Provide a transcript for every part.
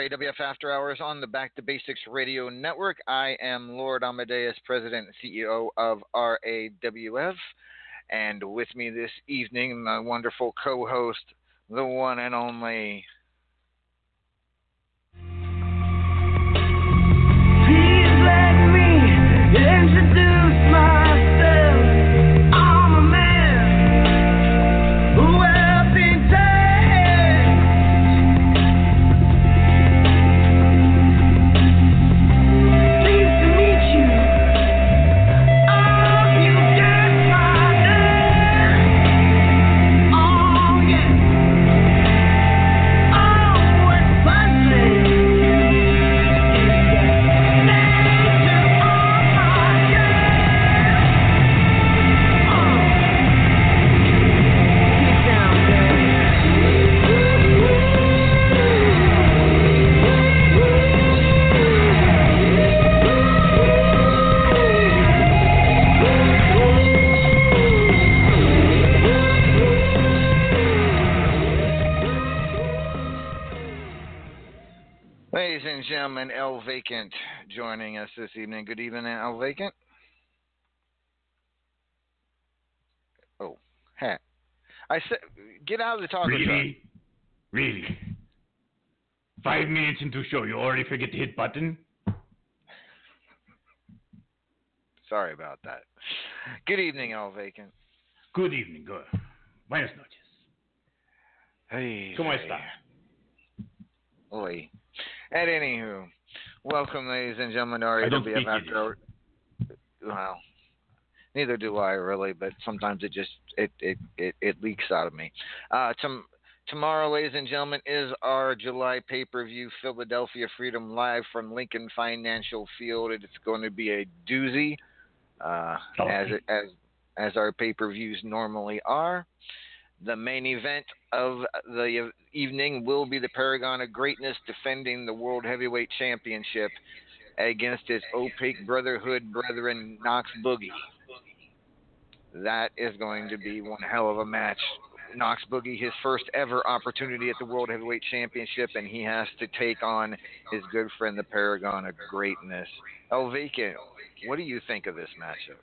RAWF After Hours on the Back to Basics Radio Network. I am Lord Amadeus, President and CEO of RAWF. And with me this evening, my wonderful co host, the one and only. Ladies this evening. Good evening, El Vacant. Oh, hat. I said, get out of the talker truck. Really? Really? Five minutes into show, you already forget to hit button? Sorry about that. Good evening, El Vacant. Good evening, good. Buenas noches. Hey. ¿Cómo está? Oi. At anywho, welcome, ladies and gentlemen, to I don't RAWF speak After Well, neither do I really, but sometimes it just it it it, it leaks out of me. Uh, tom- tomorrow, ladies and gentlemen, is our July pay-per-view, Philadelphia Freedom Live from Lincoln Financial Field. It's going to be a doozy, uh, as as as our pay-per-views normally are. The main event of the evening will be the Paragon of Greatness defending the World Heavyweight Championship against his opaque Brotherhood brethren, Knox Boogie. That is going to be one hell of a match. Knox Boogie, his first ever opportunity at the World Heavyweight Championship, and he has to take on his good friend, the Paragon of Greatness. El Vacant, what do you think of this matchup?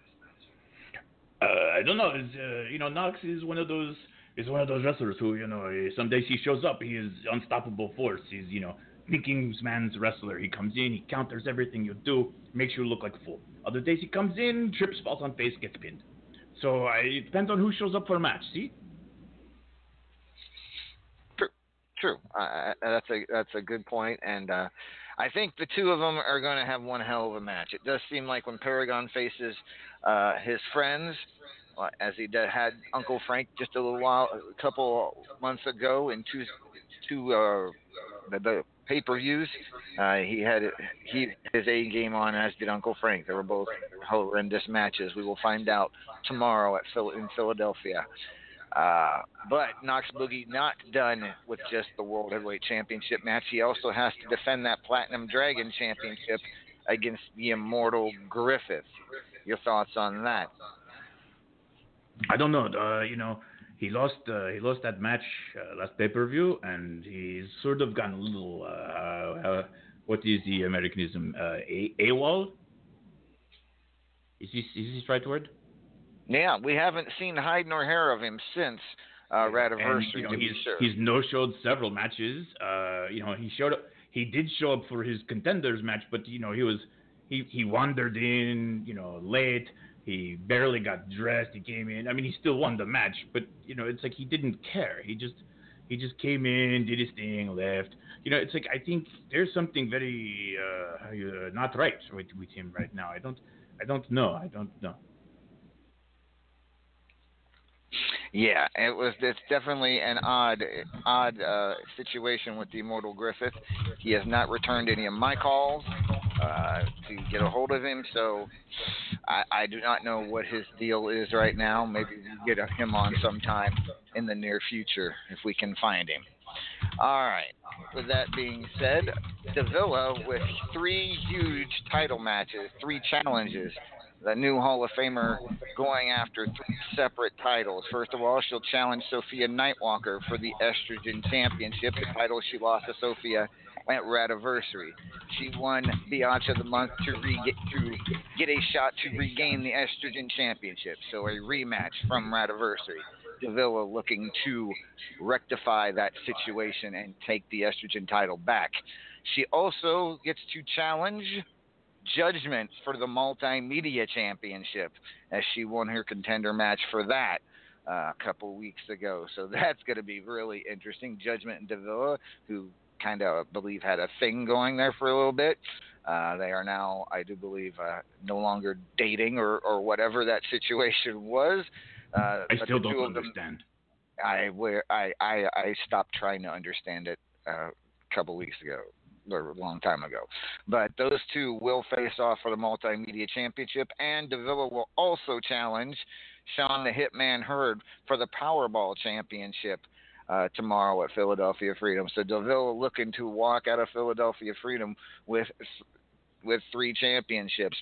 Uh, I don't know. Uh, you know Knox is one of those is one of those wrestlers who you know some days he shows up he is unstoppable force. He's you know thinking man's wrestler. He comes in, he counters everything you do, makes you look like a fool. Other days he comes in, trips, falls on face, gets pinned. So I, it depends on who shows up for a match. See. True, true. Uh, that's a that's a good point, and uh, I think the two of them are going to have one hell of a match. It does seem like when Paragon faces uh, his friends, as he had Uncle Frank just a little while, a couple months ago in two two uh, the, the pay per views. Uh, he had he his A game on, as did Uncle Frank. They were both horrendous matches. We will find out tomorrow at Phil- in Philadelphia. Uh, but Knox Boogie not done with just the World Heavyweight Championship match. He also has to defend that Platinum Dragon Championship against the Immortal Griffith. Your thoughts on that? I don't know. Uh, you know, he lost uh, he lost that match uh, last pay per view, and he's sort of gotten a little. Uh, uh what is the Americanism? Uh, a AWOL. Is this is this right word? Yeah, we haven't seen hide nor hair of him since uh, Radiversary. You know, he's, sure. he's no showed several matches. Uh, you know, he showed up. He did show up for his contenders match, but you know, he was he he wandered in. You know, late. He barely got dressed. He came in. I mean, he still won the match, but you know, it's like he didn't care. He just he just came in, did his thing, left. You know, it's like I think there's something very uh, uh, not right with with him right now. I don't I don't know. I don't know. Yeah, it was. It's definitely an odd, odd uh, situation with the Immortal Griffith. He has not returned any of my calls uh, to get a hold of him, so I, I do not know what his deal is right now. Maybe we'll get him on sometime in the near future if we can find him. All right. With that being said, Davila with three huge title matches, three challenges the new Hall of Famer going after three separate titles. First of all, she'll challenge Sophia Nightwalker for the Estrogen Championship, the title she lost to Sophia at Radiversary. She won Biatch of the Month to, re- to get a shot to regain the Estrogen Championship, so a rematch from Radiversary. Davila looking to rectify that situation and take the Estrogen title back. She also gets to challenge Judgment for the Multimedia Championship as she won her contender match for that uh, a couple weeks ago. So that's going to be really interesting. Judgment and Davila, who kind of believe had a thing going there for a little bit. Uh, they are now, I do believe, uh, no longer dating or, or whatever that situation was. Uh, I still don't understand. Them, I where I, I I stopped trying to understand it uh, a couple weeks ago or a long time ago. But those two will face off for the Multimedia Championship, and Davila will also challenge Sean the Hitman Hurd for the Powerball Championship. Uh, tomorrow at Philadelphia Freedom. So Davila looking to walk out of Philadelphia Freedom with with three championships,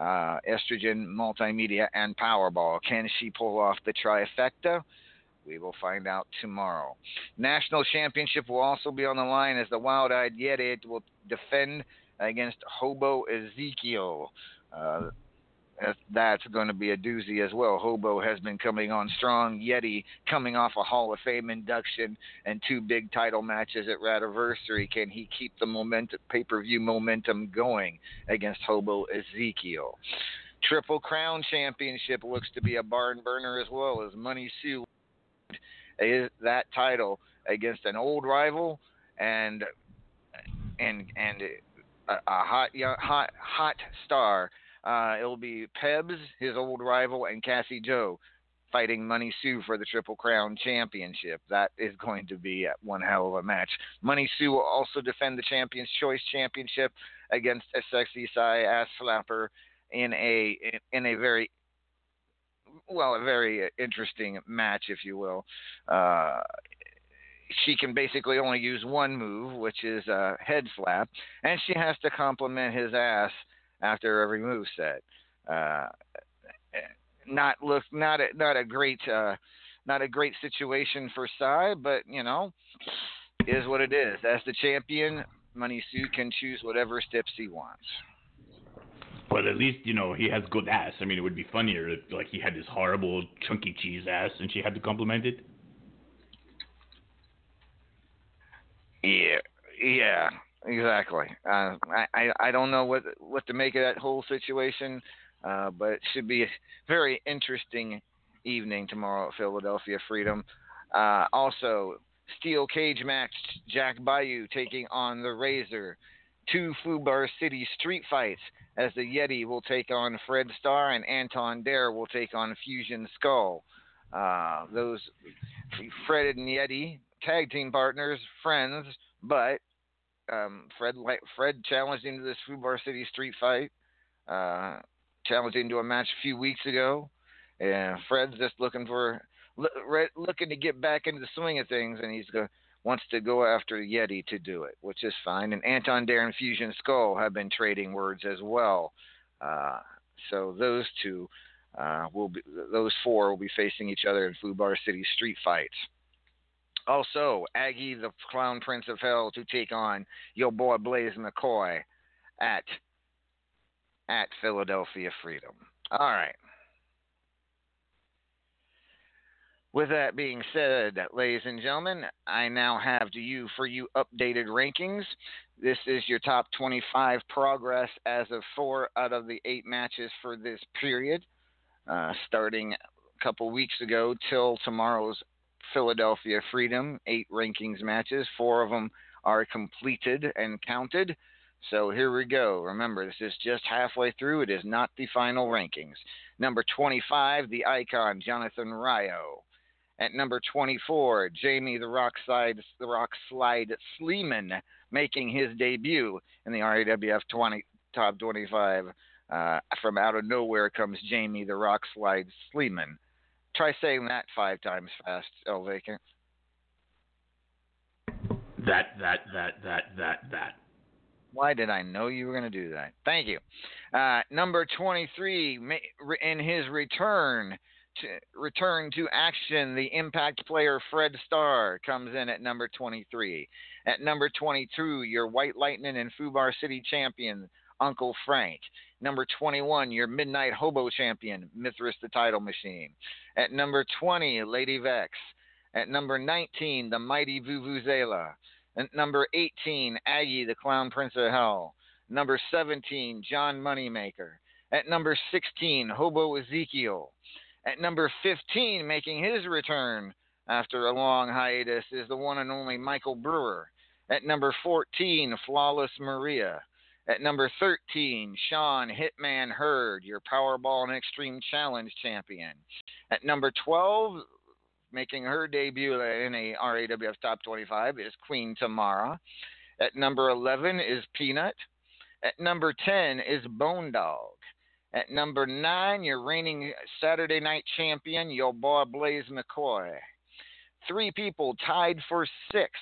uh, estrogen, multimedia, and Powerball. Can she pull off the trifecta? We will find out tomorrow. National Championship will also be on the line as the Wild Eyed Yeti will defend against Hobo Ezekiel. Uh, that's going to be a doozy as well. Hobo has been coming on strong. Yeti coming off a Hall of Fame induction and two big title matches at Radiversary. Can he keep the momentum, pay-per-view momentum going against Hobo Ezekiel? Triple Crown Championship looks to be a barn burner as well as Money Sue that title against an old rival and and and a, a hot hot hot star. Uh, it'll be Pebs, his old rival, and Cassie Joe fighting Money Sue for the Triple Crown Championship. That is going to be one hell of a match. Money Sue will also defend the Champions Choice Championship against a sexy Psy ass slapper in a in, in a very well, a very interesting match, if you will. Uh, she can basically only use one move, which is a head slap, and she has to compliment his ass after every move set. Uh, not look not a, not a great uh, not a great situation for Sai, but you know, is what it is. As the champion, Money Sue can choose whatever steps he wants. But at least you know he has good ass. I mean, it would be funnier if like he had this horrible chunky cheese ass and she had to compliment it. Yeah, yeah, exactly. Uh, I, I I don't know what what to make of that whole situation, uh, but it should be a very interesting evening tomorrow at Philadelphia Freedom. Uh, also, steel cage match: Jack Bayou taking on the Razor. Two Fubar City street fights as the Yeti will take on Fred Starr and Anton Dare will take on Fusion Skull. Uh, those Fred and Yeti tag team partners, friends, but um, Fred Fred challenged into this Fubar City street fight, uh, challenged into a match a few weeks ago, and Fred's just looking for looking to get back into the swing of things, and he's going wants to go after Yeti to do it, which is fine. And Anton Dare and Fusion Skull have been trading words as well. Uh, so those two uh, will be those four will be facing each other in Fubar City street fights. Also, Aggie the Clown Prince of Hell to take on your boy Blaze McCoy at at Philadelphia Freedom. All right. With that being said, ladies and gentlemen, I now have to you for you updated rankings. This is your top 25 progress as of four out of the eight matches for this period, uh, starting a couple weeks ago till tomorrow's Philadelphia Freedom, eight rankings matches. Four of them are completed and counted. So here we go. Remember, this is just halfway through. It is not the final rankings. Number 25, the icon, Jonathan Ryo. At number 24, Jamie the Rock Slide, the Rock Slide Sleeman making his debut in the RAWF 20, Top 25. Uh, from out of nowhere comes Jamie the Rock Slide Sleeman. Try saying that five times fast, El Vacant. That, that, that, that, that, that. Why did I know you were going to do that? Thank you. Uh, number 23, in his return return to action, the impact player Fred Starr comes in at number 23. At number 22, your White Lightning and Fubar City champion, Uncle Frank. Number 21, your Midnight Hobo champion, Mithras the Title Machine. At number 20, Lady Vex. At number 19, the Mighty Vuvuzela. At number 18, Aggie the Clown Prince of Hell. Number 17, John Moneymaker. At number 16, Hobo Ezekiel. At number 15, making his return after a long hiatus, is the one and only Michael Brewer. At number 14, Flawless Maria. At number 13, Sean Hitman Hurd, your Powerball and Extreme Challenge champion. At number 12, making her debut in a RAWF Top 25, is Queen Tamara. At number 11 is Peanut. At number 10 is Bone Dog. At number nine, your reigning Saturday night champion, your boy Blaze McCoy. Three people tied for sixth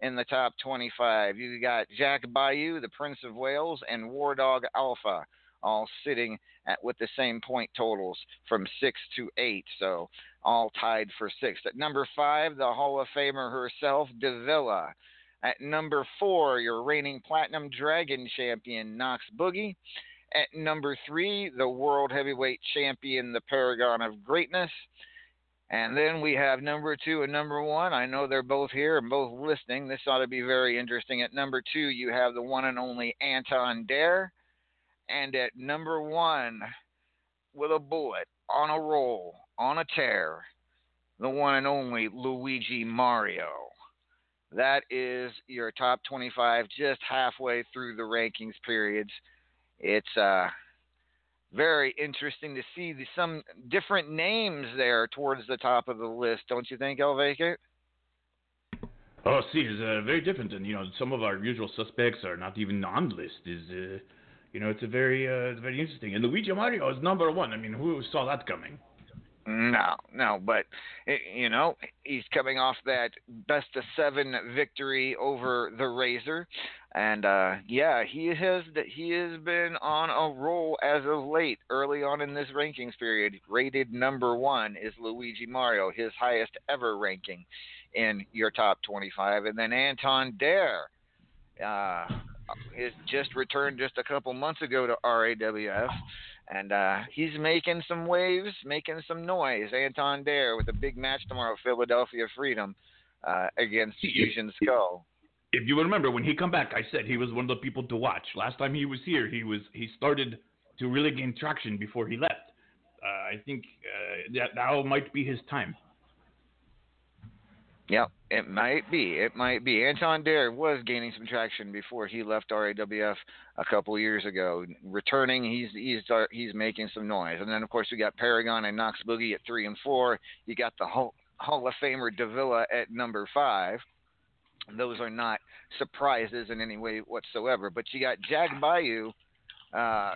in the top 25. You got Jack Bayou, the Prince of Wales, and War Dog Alpha, all sitting at with the same point totals from six to eight. So all tied for sixth. At number five, the Hall of Famer herself, Davila. At number four, your reigning Platinum Dragon champion, Knox Boogie. At number three, the world heavyweight champion, the Paragon of Greatness. And then we have number two and number one. I know they're both here and both listening. This ought to be very interesting. At number two, you have the one and only Anton Dare. And at number one, with a bullet, on a roll, on a tear, the one and only Luigi Mario. That is your top 25, just halfway through the rankings periods it's uh, very interesting to see the, some different names there towards the top of the list, don't you think, El Vacant? Oh, see, it's uh, very different, and you know, some of our usual suspects are not even on the list. Is uh, you know, it's a very, uh, it's very interesting. And Luigi Mario is number one. I mean, who saw that coming? No, no, but you know he's coming off that best of seven victory over the Razor, and uh, yeah, he has he has been on a roll as of late. Early on in this rankings period, rated number one is Luigi Mario, his highest ever ranking in your top 25, and then Anton Dare. Uh, is just returned just a couple months ago to RAWF, and uh, he's making some waves, making some noise. Anton Dare with a big match tomorrow, Philadelphia Freedom uh, against Fusion Skull. If you remember, when he come back, I said he was one of the people to watch. Last time he was here, he was he started to really gain traction before he left. Uh, I think uh, that now might be his time. Yep, it might be. It might be. Anton Dare was gaining some traction before he left RAWF a couple years ago. Returning, he's he's he's making some noise. And then of course we got Paragon and Knox Boogie at three and four. You got the Hall, Hall of Famer Davila at number five. Those are not surprises in any way whatsoever. But you got Jack Bayou, uh,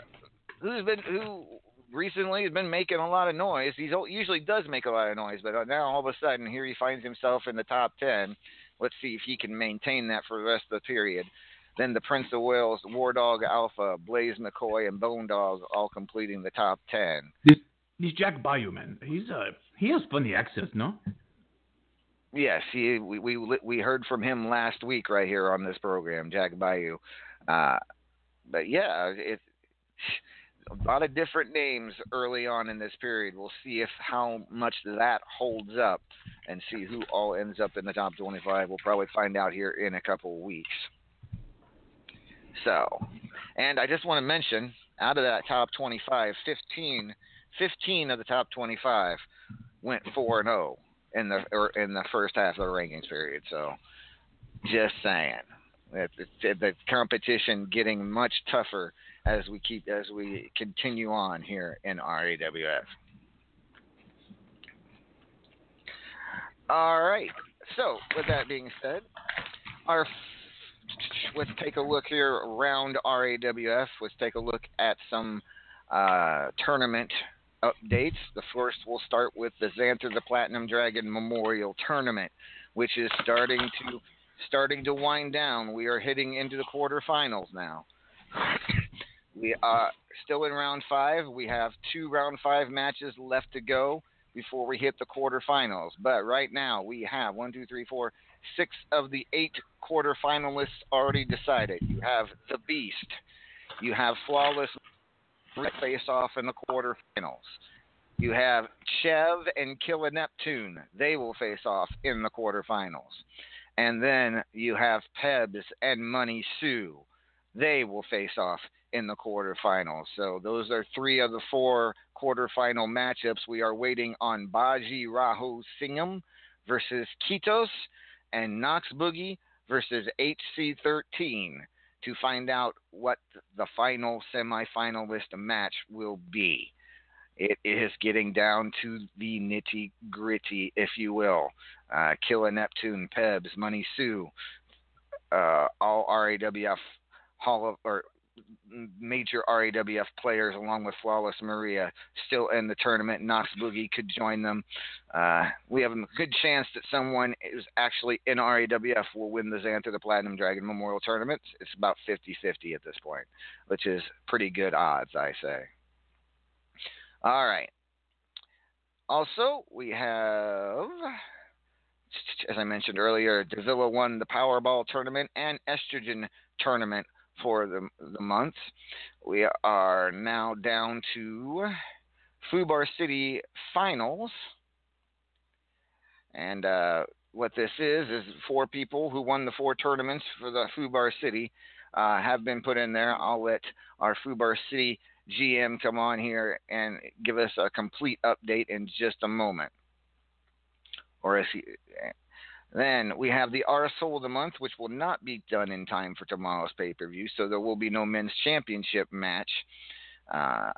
who's been who recently has been making a lot of noise. He usually does make a lot of noise, but now all of a sudden here he finds himself in the top ten. Let's see if he can maintain that for the rest of the period. Then the Prince of Wales, War Dog Alpha, Blaze McCoy, and Bone Dog all completing the top ten. This, this Jack Bayou man, he's uh he has funny accents, no? Yes, he we we we heard from him last week right here on this program, Jack Bayou. Uh, but yeah, it a lot of different names early on in this period. We'll see if how much that holds up and see who all ends up in the top 25. We'll probably find out here in a couple of weeks. So, and I just want to mention out of that top 25, 15, 15 of the top 25 went 4 and 0 in the or in the first half of the rankings period. So, just saying. The competition getting much tougher as we keep as we continue on here in RAWF. All right. So, with that being said, our let's take a look here around RAWF. Let's take a look at some uh, tournament updates. The first we'll start with the Xanther the Platinum Dragon Memorial Tournament, which is starting to starting to wind down. We are hitting into the quarterfinals now. We are still in round five. We have two round five matches left to go before we hit the quarterfinals. But right now we have one, two, three, four, six of the eight quarterfinalists already decided. You have the Beast. You have Flawless face off in the quarterfinals. You have Chev and Killer Neptune. They will face off in the quarterfinals. And then you have Pebs and Money Sue. They will face off in the quarterfinals. So those are three of the four quarterfinal matchups. We are waiting on Baji Rahu Singham versus Kitos and Knox Boogie versus HC13 to find out what the final semifinalist match will be. It is getting down to the nitty gritty, if you will. Uh, Killa Neptune, Pebs, Money Sue, uh, all RAWF Hall of or major RAWF players, along with Flawless Maria, still in the tournament. Knox Boogie could join them. Uh, we have a good chance that someone is actually in RAWF will win the Xanther the Platinum Dragon Memorial Tournament. It's about 50 50 at this point, which is pretty good odds, I say. All right. Also, we have, as I mentioned earlier, Davila won the Powerball tournament and Estrogen tournament for the, the month. We are now down to Fubar City Finals. And uh, what this is, is four people who won the four tournaments for the Fubar City uh, have been put in there. I'll let our Fubar City GM come on here and give us a complete update in just a moment. Or as he, then we have the Arsehole of the Month, which will not be done in time for tomorrow's pay per view, so there will be no men's championship match uh,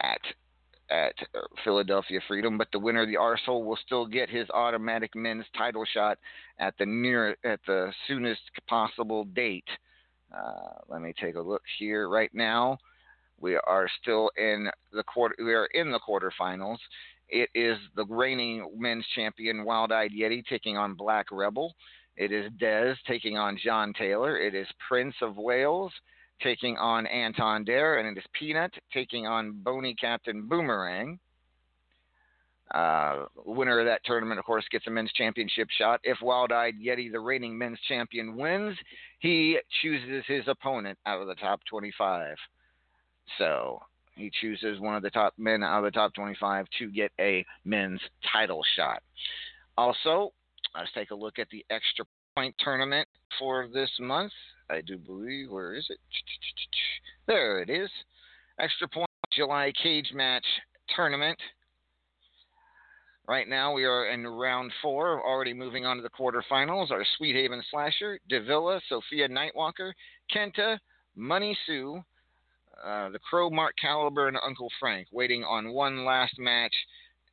at at Philadelphia Freedom. But the winner of the Arsehole will still get his automatic men's title shot at the near at the soonest possible date. Uh, let me take a look here. Right now, we are still in the quarter. We are in the quarterfinals. It is the reigning men's champion Wild Eyed Yeti taking on Black Rebel. It is Dez taking on John Taylor. It is Prince of Wales taking on Anton Dare. And it is Peanut taking on Bony Captain Boomerang. Uh, winner of that tournament, of course, gets a men's championship shot. If Wild Eyed Yeti, the reigning men's champion, wins, he chooses his opponent out of the top 25. So he chooses one of the top men out of the top 25 to get a men's title shot. Also, let's take a look at the extra point tournament for this month. I do believe, where is it? There it is. Extra point July cage match tournament. Right now, we are in round four, already moving on to the quarterfinals. Our Sweet Haven Slasher, Davila, Sophia Nightwalker, Kenta, Money Sue, uh, the Crow Mark Caliber, and Uncle Frank, waiting on one last match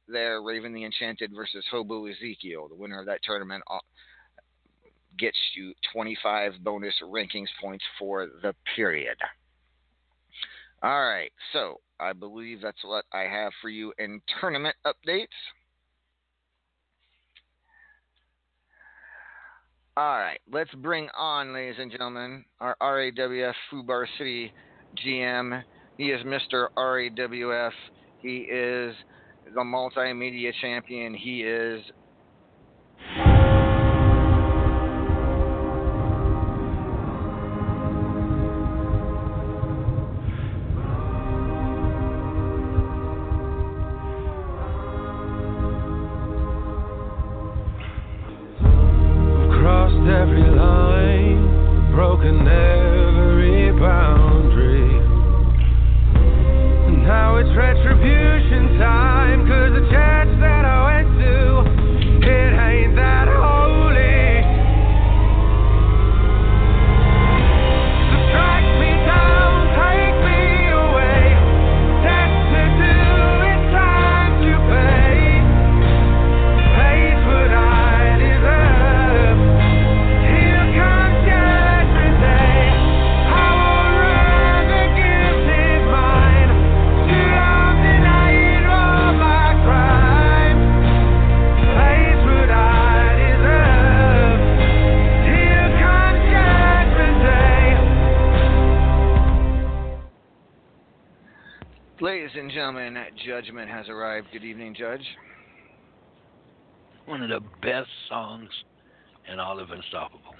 there Raven the Enchanted versus Hobo Ezekiel. The winner of that tournament uh, gets you 25 bonus rankings points for the period. All right, so I believe that's what I have for you in tournament updates. All right, let's bring on, ladies and gentlemen, our RAWF Fubar City GM. He is Mr. RAWF. He is the multimedia champion. He is best songs in all of Unstoppable.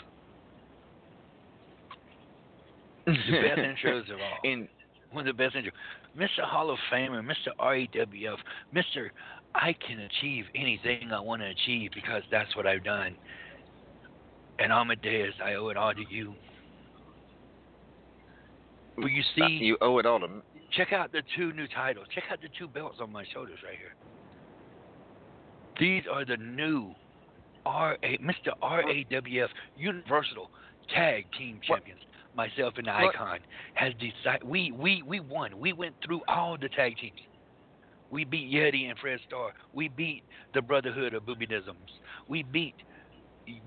The best intros of all. In One of the best intros. Mr. Hall of Famer, Mr. REWF, Mr. I can achieve anything I want to achieve because that's what I've done. And Amadeus, I owe it all to you. But you uh, see, you owe it all to check out the two new titles. Check out the two belts on my shoulders right here. These are the new RA, Mr. RAWF Universal Tag Team What- Champions. Myself and the what- Icon has decided. We we we won. We went through all the tag teams. We beat Yeti and Fred Starr. We beat the Brotherhood of Boobydisms. We beat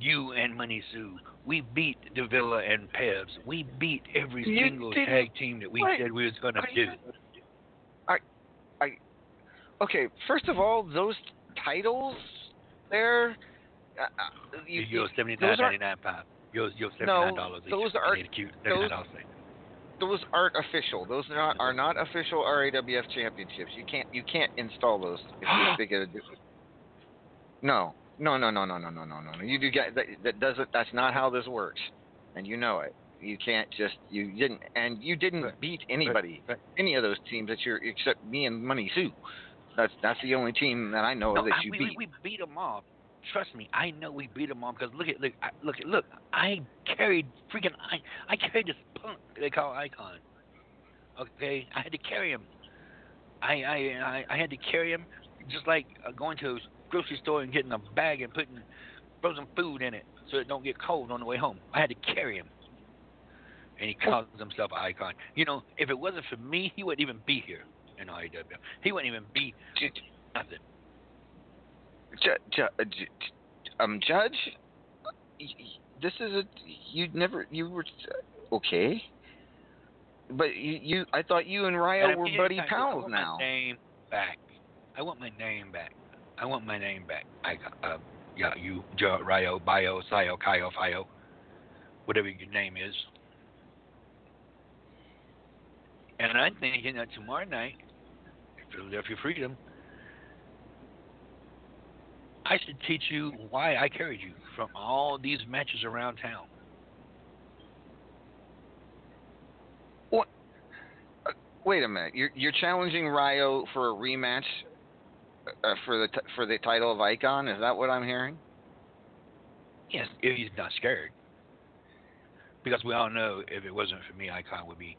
you and Money Sue. We beat Davila and Pebs. We beat every You single tag team that we Wait, said we was going to are do. you- I, I, okay. First of all, those titles there, uh, you, You go seventy those nine aren't- ninety nine pound. Yo yo No, those are cute. Those, those aren't official. Those are not are not official RAWF championships. You can't you can't install those if you think it. No, no, no, no, no, no, no, no, no. You do get that, that doesn't. That's not how this works, and you know it. You can't just you didn't and you didn't beat anybody, any of those teams that you're except me and Money Sue. That's that's the only team that I know No, that I- you we, beat. we, we beat them all. Trust me, I know we beat them all because look at look I, look at look. I carried freaking I I carried this punk they call Icon. Okay, I had to carry him. I I I, I had to carry him just like uh, going to a grocery store and getting a bag and putting frozen food in it so it don't get cold on the way home. I had to carry him. And he calls himself icon. You know, if it wasn't for me, he wouldn't even be here in IW. He wouldn't even be nothing. Ju- ju- uh, ju- um, Judge, this is a you never you were okay, but you, you I thought you and Ryo were buddy pals I want now. My name back. I want my name back. I want my name back. I got uh, yeah, you, Jo, Ryo, Bio, Sio, Kyo, Fio, whatever your name is. And I'm thinking that tomorrow night, Philadelphia Freedom, I should teach you why I carried you from all these matches around town. Wait a minute. You're you're challenging Ryo for a rematch uh, for the t- for the title of Icon. Is that what I'm hearing? Yes, if he's not scared. Because we all know if it wasn't for me, Icon would be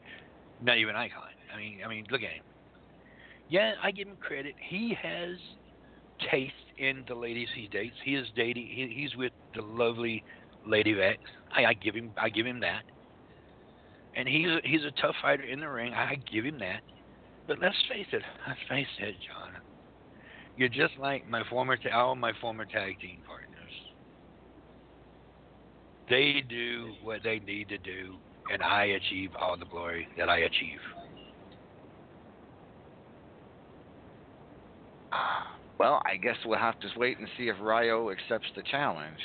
not even Icon. I mean, I mean, look at him. Yeah, I give him credit. He has taste in the ladies he dates. He is dating. He, he's with the lovely Lady Vex. I, I give him. I give him that. And he's a, he's a tough fighter in the ring. I give him that. But let's face it. Let's face it, John. You're just like my former, ta- all my former tag team partners. They do what they need to do, and I achieve all the glory that I achieve. Ah. Well, I guess we'll have to wait and see if Ryo accepts the challenge.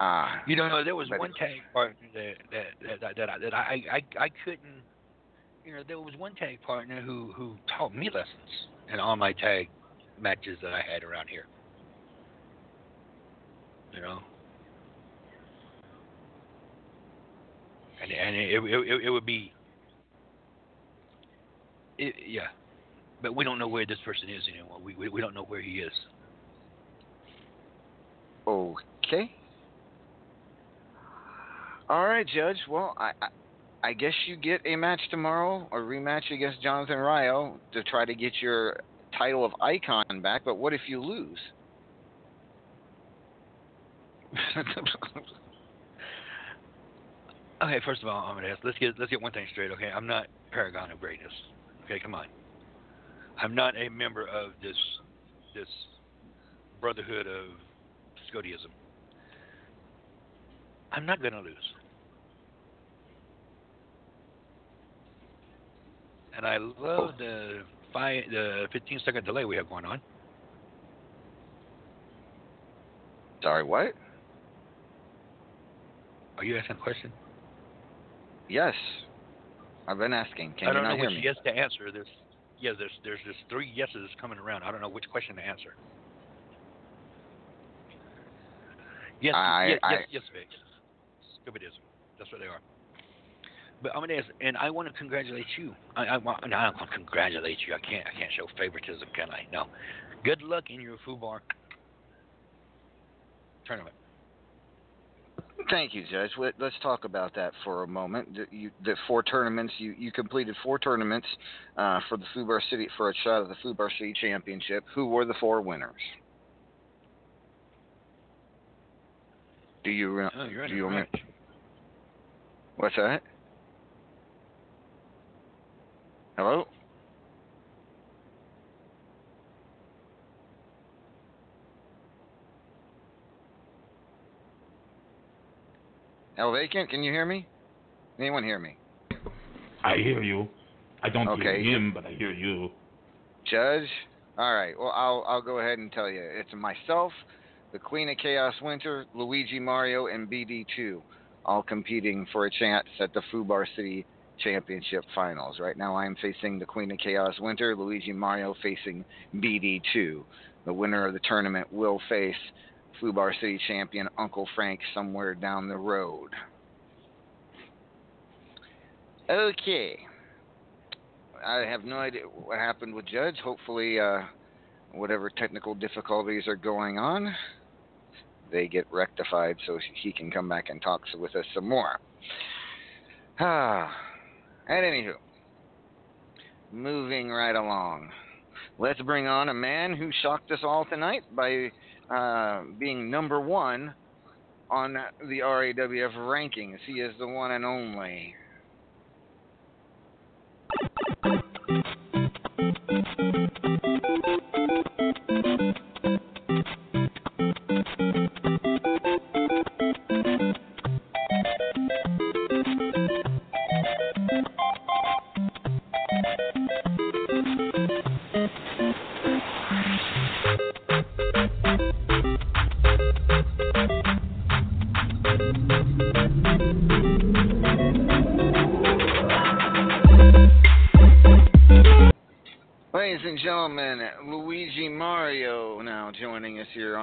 Ah, You know, there was one tag partner that that that, that, I, that I, I I couldn't. You know, there was one tag partner who who taught me lessons in all my tag matches that I had around here. You know. And and it it, it, it would be. It, yeah, but we don't know where this person is anymore. We, we we don't know where he is. okay. All right, Judge. Well, I, I I guess you get a match tomorrow, a rematch against Jonathan Ryo to try to get your title of Icon back. But what if you lose? Okay, first of all, I'm gonna ask. Let's get let's get one thing straight. Okay, I'm not paragon of greatness. Okay, come on. I'm not a member of this this brotherhood of Scotiism. I'm not gonna lose. And I love oh. the five the 15 second delay we have going on. Sorry, what? Are you asking a question? Yes, I've been asking. Can I you don't not know hear which me? yes to answer. There's yeah, there's there's just three yeses coming around. I don't know which question to answer. Yes, I- yes, I- yes, yes, Vic. That's what they are. But I'm gonna ask, and I want to congratulate you. I, I want, no, I don't want to congratulate you. I can't, I can't show favoritism, can I? No. Good luck in your FUBAR tournament. Thank you, Judge. Let, us talk about that for a moment. The, you, the four tournaments you, you completed four tournaments uh, for the Fubar City for a shot at the Fubar City Championship. Who were the four winners? Do you re- Oh, you're do you remember? What's that? Hello. El vacant, can you hear me? Anyone hear me? I hear you. I don't Okay. hear him, but I hear you. Judge. All right. Well, I'll I'll go ahead and tell you. It's myself, the Queen of Chaos Winter, Luigi Mario, and BD2, all competing for a chance at the Fubar City Championship Finals. Right now, I'm facing the Queen of Chaos Winter, Luigi Mario facing BD2. The winner of the tournament will face Fubar City champion Uncle Frank somewhere down the road. Okay. I have no idea what happened with Judge. Hopefully, uh, whatever technical difficulties are going on, they get rectified so he can come back and talk with us some more. Ah, and anywho, moving right along. Let's bring on a man who shocked us all tonight by uh, being number one on the RAWF rankings. He is the one and only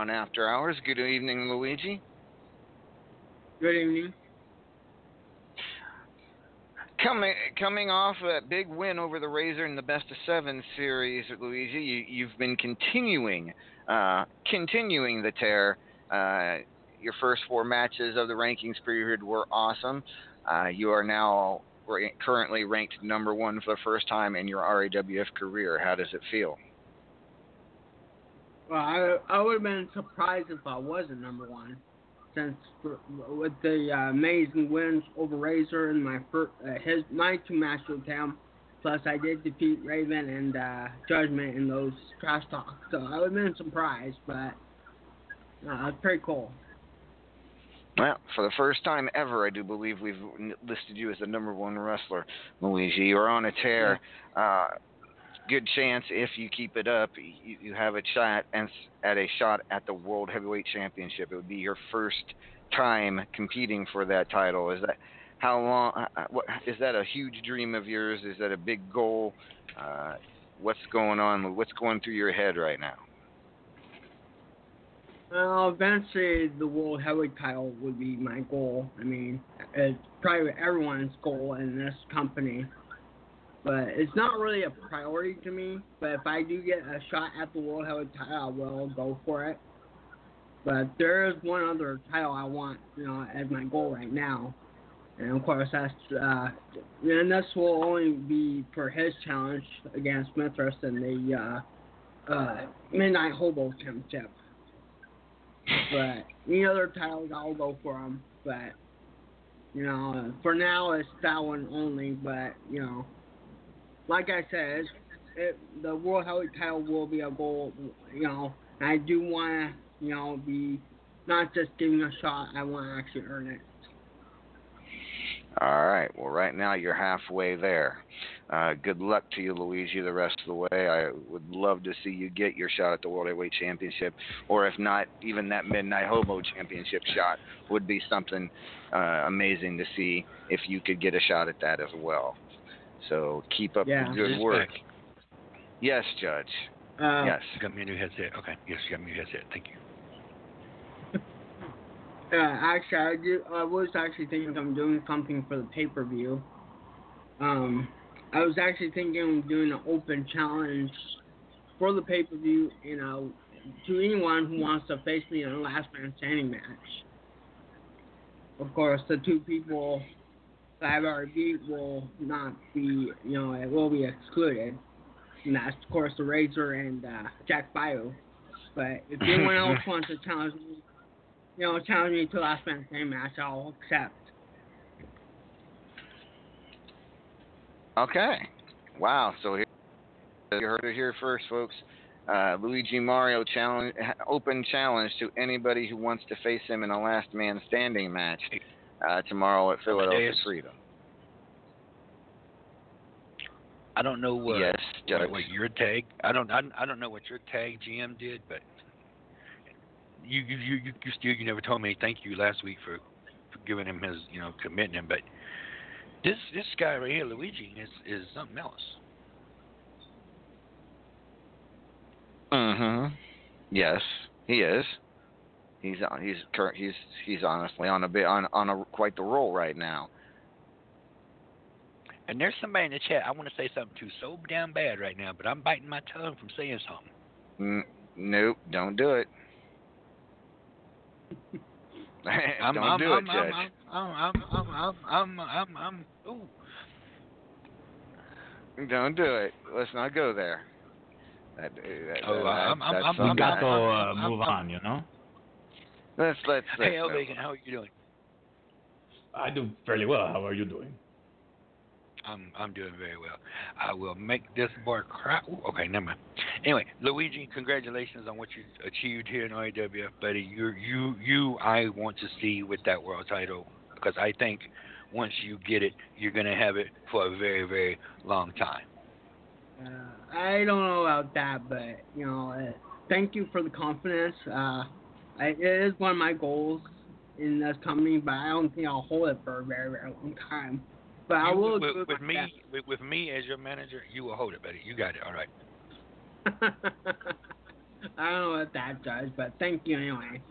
on After Hours. Good evening, Luigi. Good evening. Coming coming off that big win over the Razor in the Best of Seven series, Luigi, you, you've been continuing uh, continuing the tear. Uh, your first four matches of the rankings period were awesome. Uh, you are now currently ranked number one for the first time in your RAWF career. How does it feel? Well, I I would have been surprised if I wasn't number one, since for, with the uh, amazing wins over Razor and my first uh, his my two matches with him, plus I did defeat Raven and uh, Judgment in those trash talks, so I would have been surprised, but uh, it's pretty cool. Well, for the first time ever, I do believe we've listed you as the number one wrestler, Luigi. You're on a tear. Uh, good chance if you keep it up, you, you have a shot and at a shot at the World Heavyweight Championship. It would be your first time competing for that title. Is that how long? uh, uh, What is that a huge dream of yours? Is that a big goal? Uh, what's going on? What's going through your head right now? Well, eventually the world heavyweight title would be my goal. I mean, it's probably everyone's goal in this company, but it's not really a priority to me. But if I do get a shot at the world heavyweight title, I will go for it. But there is one other title I want, you know, as my goal right now, and of course that's, uh, and this will only be for his challenge against Mithras in the uh, uh, Midnight Hobo Championship. But any other titles, I'll go for them. But you know, for now, it's that one only. But you know, like I said, it, the world heavyweight title will be a goal. You know, I do want to, you know, be not just giving a shot. I want to actually earn it. All right. Well, right now you're halfway there. Uh, good luck to you, Luigi, the rest of the way. I would love to see you get your shot at the World Heavyweight Championship, or if not, even that Midnight Hobo Championship shot would be something uh, amazing to see if you could get a shot at that as well. So keep up Yeah. the good work. back. Yes, Judge. Uh, yes. You got me a new headset. Okay. Yes, you got me a new headset. Thank you. Uh, actually, I do. I was actually thinking I'm doing something for the pay per view. Um, I was actually thinking of doing an open challenge for the pay per view, you know, to anyone who wants to face me in a last man standing match. Of course, the two people that I've already beat will not be, you know, it will be excluded. And that's, of course, the Razor and uh, Jack Bayou. But if anyone else wants to challenge me, you know, challenge me to last man standing match, I'll accept. Okay. Wow. So here, you heard it here first, folks. Uh, Luigi Mario challenge, open challenge to anybody who wants to face him in a last man standing match uh, tomorrow at Philadelphia Amadeus. Freedom. I don't know what. yes, what, what your tag. I don't. I, I don't know what your tag GM did, but you you you you, you still you never told me thank you last week for, for giving him his you know committing him. But this this guy right here, Luigi, is is something else. Mm-hmm. Yes, he is. He's on. He's current. He's he's honestly on a bit on on a quite the roll right now. And there's somebody in the chat I want to say something to so damn bad right now, but I'm biting my tongue from saying something. N- nope, don't do it. I'm, don't I'm, do I'm, it, Judge. I'm, I'm, I'm, I'm, I'm, I'm, I'm, ooh. Don't do it. Let's not go there. That, that, Oh, that- I'm- I'm- that's I'm- You something got I'm- to I'm- uh, I'm- move I'm- on, you know. Let's let's. let's Hey, El Vacant, how are you doing? I do fairly well. How are you doing? I'm I'm doing very well. I will make this boy cry. Ooh, okay, never mind. Anyway, Luigi, congratulations on what you achieved here in IWF, buddy. You you you I want to see with that world title because I think once you get it, you're gonna have it for a very very long time. Uh, I don't know about that, but you know, uh, thank you for the confidence. Uh, I, it is one of my goals in this company, but I don't think I'll hold it for a very very long time. But I will with, do with my me best. with, with me as your manager, you will hold it, buddy. You got it. All right. I don't know what that does, but thank you anyway.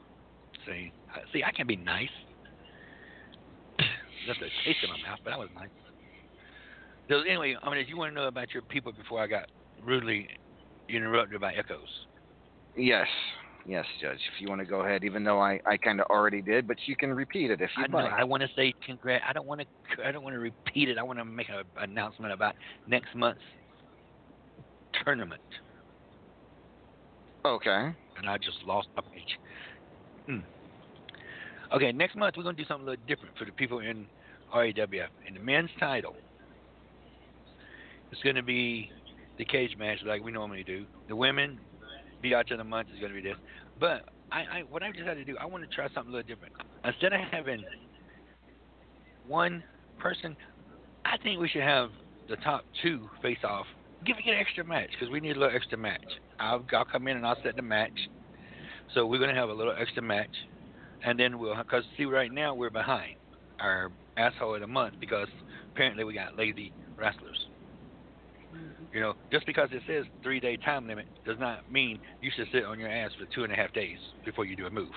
See, I- see, I can be nice. Just a taste in my mouth, but I was nice. So anyway, I mean, if you want to know about your people before I got rudely interrupted by echoes, Yes, yes, Judge. If you want to go ahead, even though I, I kind of already did, but you can repeat it if know like. I want to say congrat. I don't want to. I don't want to repeat it. I want to make an announcement about next month's tournament, Okay. and I just lost my page. Hmm. Okay, next month we're gonna do something a little different for the people in RAWF. In the men's title, it's gonna be the cage match like we normally do. The women, Biatch of the month is gonna be this. But I, I what I decided to do, I want to try something a little different. Instead of having one person, I think we should have the top two face off. Give it an extra match because we need a little extra match. I'll, I'll come in and I'll set the match. So we're gonna have a little extra match, and then we'll because see right now we're behind our asshole of the month because apparently we got lazy wrestlers. You know, just because it says three day time limit does not mean you should sit on your ass for two and a half days before you do a move.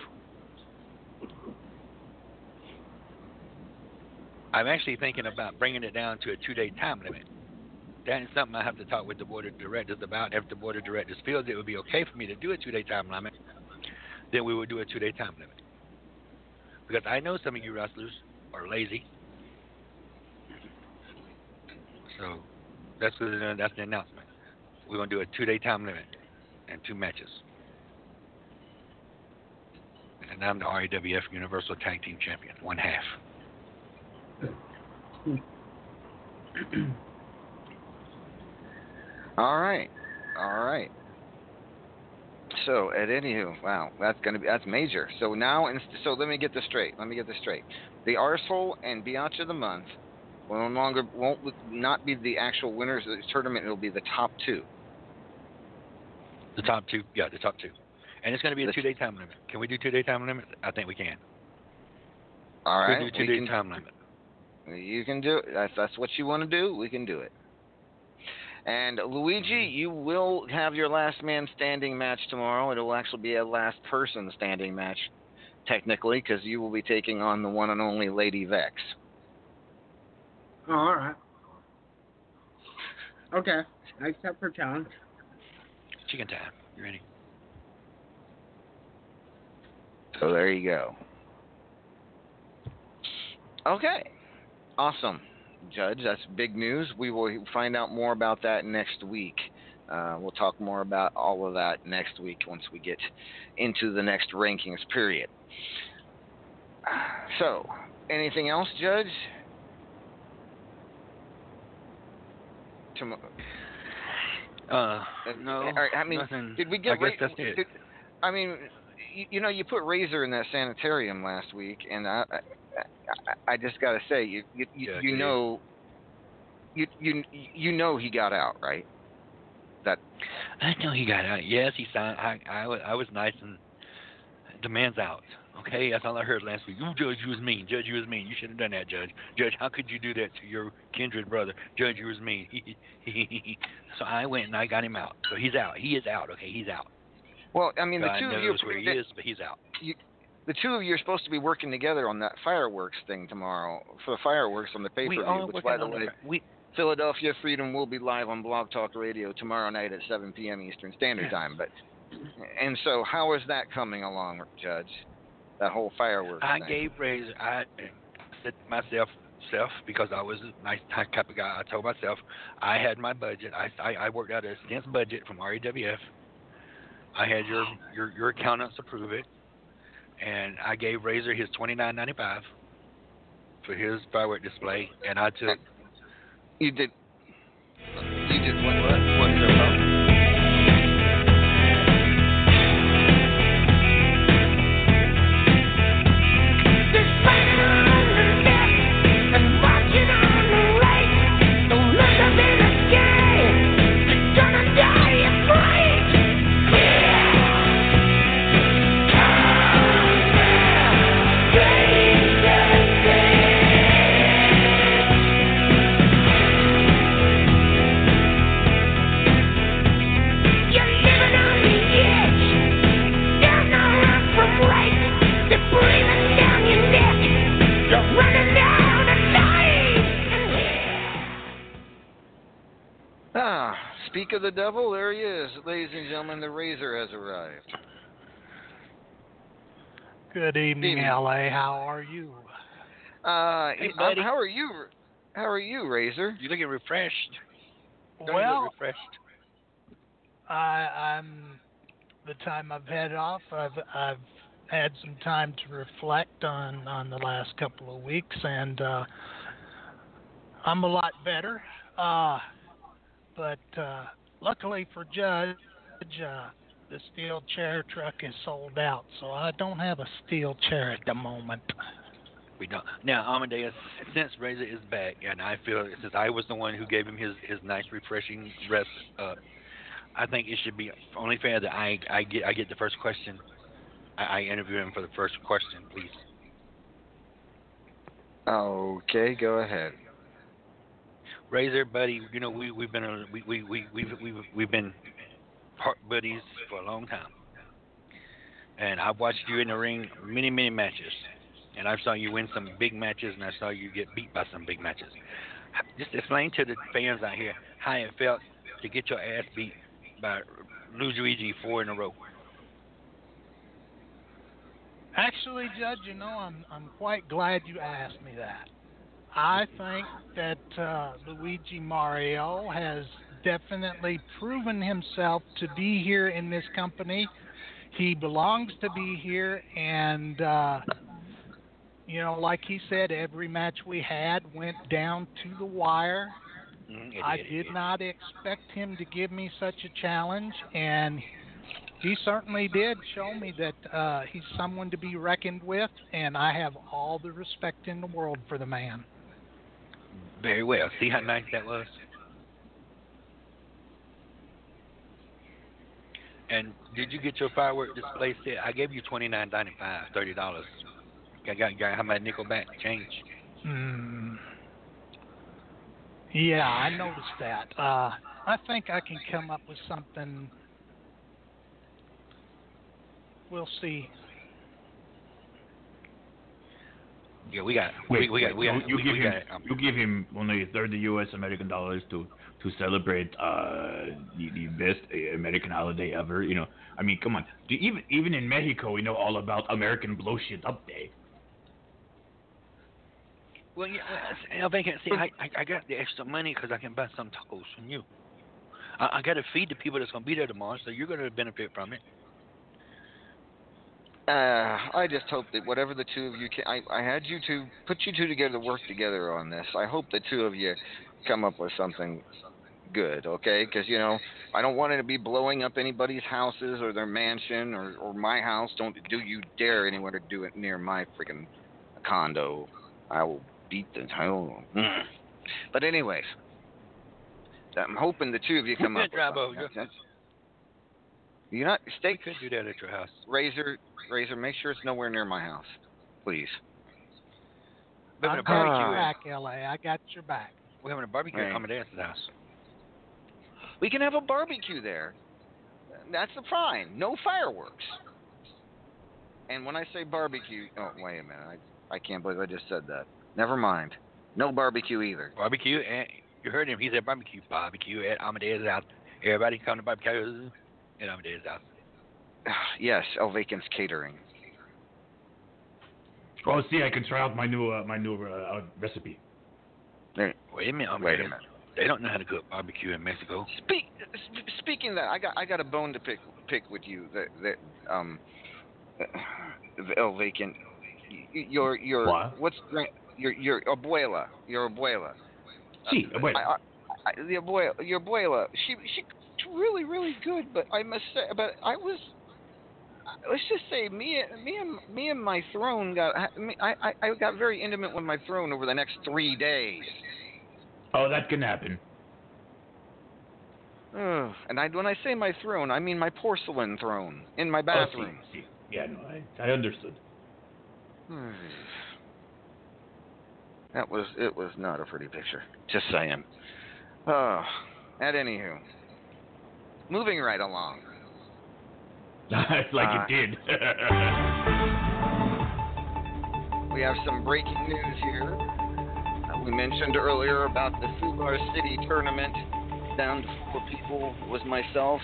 I'm actually thinking about bringing it down to a two day time limit. That is something I have to talk with the board of directors about. If the board of directors feels it would be okay for me to do a two day time limit, then we would do a two day time limit. Because I know some of you wrestlers are lazy. So that's the, that's the announcement. We're gonna do a two day time limit and two matches. And I'm the RAWF Universal Tag Team Champion, one half. All right. All right. So, at anywho, wow, that's gonna be that's major. So now, so let me get this straight. Let me get this straight. The arsehole and Biatch of the month will no longer won't not be the actual winners of the tournament. It'll be the top two. The top two, yeah, the top two. And it's going to be a The- two day time limit. Can we do two day time limit? I think we can. All right, We'll do two we time limit. You can do it. That's that's what you want to do. We can do it. And Luigi, mm-hmm. you will have your last man standing match tomorrow. It will actually be a last person standing match, technically, because you will be taking on the one and only Lady Vex. Oh, all right. Okay. I accept her challenge. Chicken time. You ready? So there you go. Okay. Awesome. Judge, that's big news. We will find out more about that next week. Uh, we'll talk more about all of that next week once we get into the next rankings period. So, anything else, Judge? Uh, no. All right, I mean, nothing. Did we get? I guess Ra- that's it. did- I mean, you, you know, you put Razor in that sanitarium last week, and I, I, I- just gotta say, you, you, you, Yeah, you know, you, you, you know, he got out, right? That I know he got out. Yes, he signed. I, I, was, I was nice and the man's out. Okay, that's all I heard last week. You judge, you was mean. Judge, you was mean. You should have done that, Judge. Judge, how could you do that to your kindred brother? Judge, you was mean. so I went and I got him out. So he's out. He is out. Okay, he's out. well, I mean, the God two of you, where he the, is, but he's out. the two of you are supposed to be working together on that fireworks thing tomorrow for the fireworks on the pay per view. Which, by the way, we Philadelphia Freedom will be live on Blog Talk Radio tomorrow night at 7 p.m. Eastern Standard. Time. But and so, how is that coming along, Judge? That whole fireworks I thing. gave Razor. I said to myself, self, because I was a nice type of guy. I told myself I had my budget. I I, I worked out a stance budget from RAWF. I had your your your accountants approve it, and I gave Razor his twenty nine ninety five for his firework display, and I took. You did. You did What? what? Speak of the devil, there he is, ladies and gentlemen. The razor has arrived. Good evening, Evening. LA. How are you? Uh, Hey, um, buddy. how are you? How are you, Razor? You looking refreshed? Don't Well, look refreshed. I, I'm the time I've had off. I've I've had some time to reflect on on the last couple of weeks, and uh, I'm a lot better. Uh, but uh, luckily for Judge, uh, the steel chair truck is sold out, so I don't have a steel chair at the moment. We don't. Now, Amadeus, since Razor is back, and I feel since I was the one who gave him his, his nice, refreshing rest, uh, I think it should be only fair that I I get I get the first question. I, I interview him for the first question, please. Okay, go ahead. Razor, buddy, you know we we've been a, we we we we've we've we've been heart buddies for a long time, and I've watched you in the ring many many matches, and I saw you win some big matches, and I saw you get beat by some big matches. Just explain to the fans out here how it felt to get your ass beat by Luigi four in a row. Actually, Judge, you know, I'm I'm quite glad you asked me that. I think that uh, Luigi Mario has definitely proven himself to be here in this company. He belongs to be here, and uh, you know, like he said, every match we had went down to the wire. Mm, I it did not expect him to give me such a challenge, and he certainly did show me that uh, he's someone to be reckoned with, and I have all the respect in the world for the man. Very well. See how nice that was. And did you get your firework display set? I gave you twenty nine ninety five, thirty dollars. I got, got how much nickel back change? Hmm. Yeah, I noticed that. Uh, I think I can come up with something. We'll see. Yeah, we got. Wait, we, we got. We got. you, we, give we him got, um, you give him only 30 U.S. American dollars to to celebrate uh, the, the best uh, American holiday ever. You know, I mean, come on. Do- Even even in Mexico, we know all about American blow shit up day. Well, yeah, well, I can see. I, I I got the extra money because I can buy some tacos from you. I, I got to feed the people that's gonna be there tomorrow, so you're gonna benefit from it. Uh, I just hope that whatever the two of you can, I, I had you two put you two together to work together on this. I hope the two of you come up with something good, okay? Because you know I don't want it to be blowing up anybody's houses or their mansion or or my house. Don't do you dare anyone to do it near my freaking condo. I will beat the hell. But anyways, I'm hoping the two of you come up with something. Over. That's- You're We could do that at your house. Razor, Razor, make sure it's nowhere near my house, please. We're I having a got barbecue. your back, LA. I got your back. We're having a barbecue Right. at Amadeus' house. We can have a barbecue there. That's the fine. No fireworks. And when I say barbecue, oh wait a minute, I I can't believe I just said that. Never mind. No barbecue either. Barbecue, and you heard him. He said barbecue. Barbecue at Amadeus' house. Everybody come to barbecue at Amadeus' house. yes, El Vacant's catering. Oh, see, I can try out my new uh, my new uh, uh, recipe. There, Wait a minute. wait a minute. They don't know how to cook barbecue in Mexico. Speak, sp- speaking of that, I got I got a bone to pick pick with you. That that um, Elvacan, y- your your What? what's gra- your your abuela, your abuela. See, Uh, wait. I, I, I, the abuela, your abuela, she she she's really really good, but I must say, but I was. Let's just say me, me and me and my throne got. I, I I got very intimate with my throne over the next three days. Oh, that can happen. Ugh. And I, when I say my throne, I mean my porcelain throne in my Oh, bathroom. see, see. Yeah, no, I, I understood. Hmm. That was it was not a pretty picture. Just saying. Oh, at anywho. Moving right along. like Uh, it did. We have some breaking news here. Uh, we mentioned earlier about the Fubar City tournament down to four people was myself,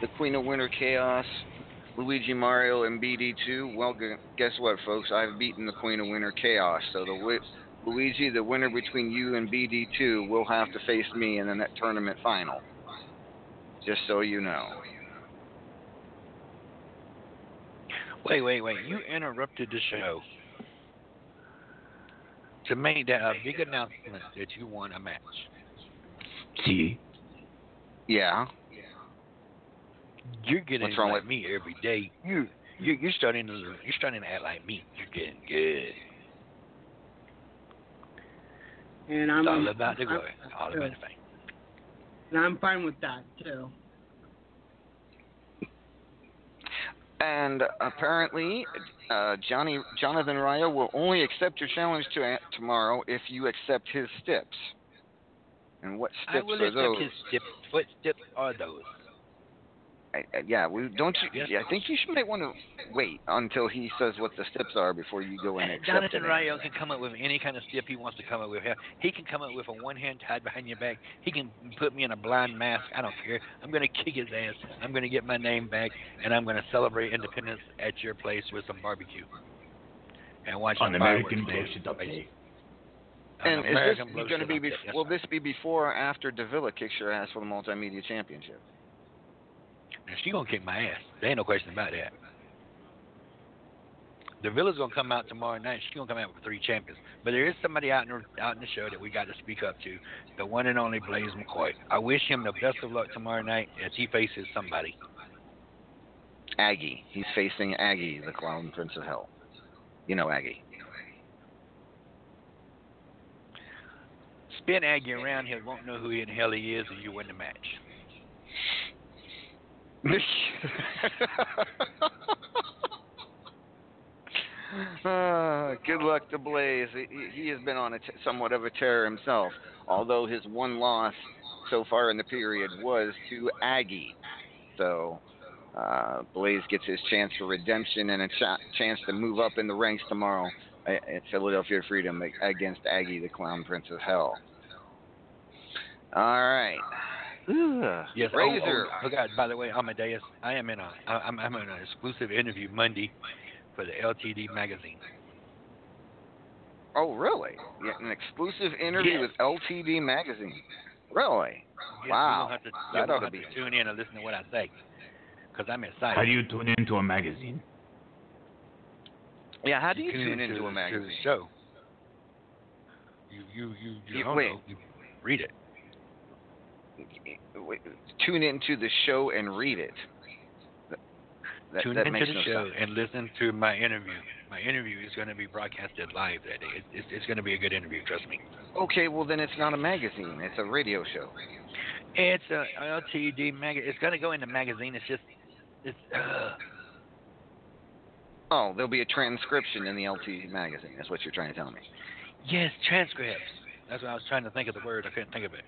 the Queen of Winter Chaos, Luigi Mario, and BD2. Well, gu- guess what, folks? I've beaten the Queen of Winter Chaos. So the wi- Luigi, the winner between you and BD2, will have to face me in the net tournament final. Just so you know. Wait, wait, wait. You interrupted the show to make that a uh, big announcement that you won a match. See, Yeah. You're getting What's wrong like with- me every day. You you you're starting to you're starting to act like me. You're getting good. And I'm It's all about the I'm- glory. All about the fame. And I'm fine with that too. And apparently, uh, Johnny Jonathan Raya will only accept your challenge to tomorrow if you accept his steps. And what steps I will are accept those? his steps. What steps are those? I, I, yeah, we don't you? Yes. yeah, I think you should might want to wait until he says what the steps are before you go in and accept Jonathan it. Ryo can come up with any kind of step he wants to come up with. He can come up with a one hand tied behind your back. He can put me in a blind mask. I don't care. I'm going to kick his ass. I'm going to get my name back, and I'm going to celebrate independence at your place with some barbecue. And watch on American fireworks, Blow man. Shit Day. And is this going to be? Bef- That's will this be before or after Davila kicks your ass for the multimedia championship? And she gonna kick my ass. There ain't no question about that. The Villa's gonna come out tomorrow night. She's gonna come out with three champions. But there is somebody out in the, out in the show that we got to speak up to. The one and only Blaze McCoy. I wish him the best of luck tomorrow night as he faces somebody. Aggie. He's facing Aggie, the clown prince of hell. You know Aggie. Spin Aggie around, he won't know who in the hell he is, and you win the match. Ah, good luck to Blaze. He, he has been on a t- somewhat of a tear himself, although his one loss so far in the period was to Aggie. So uh, Blaze gets his chance for redemption and a ch- chance to move up in the ranks tomorrow at Philadelphia Freedom against Aggie, the Clown Prince of Hell. All right. Ugh. Yes, oh, oh Razor. Oh, oh, God, by the way, Amadeus, I am in a I- I'm, I'm in an exclusive interview Monday for the LTD magazine. Oh, really? Yeah, an exclusive interview Yes. with LTD Magazine. Really? Yes, Wow. You'll have to, That you'll ought to be- to tune in and listen to what I say, because I'm excited. How do you tune into a magazine? Yeah, how do you tune tune into into the- a to magazine? the show? You you you you, You- don't wait. know. You read it. Tune into the show and read it. That, Tune that into the no show sense. and listen to my interview. My interview is going to be broadcasted live that day. It, it's it's going to be a good interview. Trust me. Okay, well then it's not a magazine. It's a radio show. It's a LTD mag. It's going to go in the magazine. It's just it's. Uh, Oh, there'll be a transcription in the LTD magazine. That's what you're trying to tell me. yes, transcripts. That's what I was trying to think of the word. I couldn't think of it.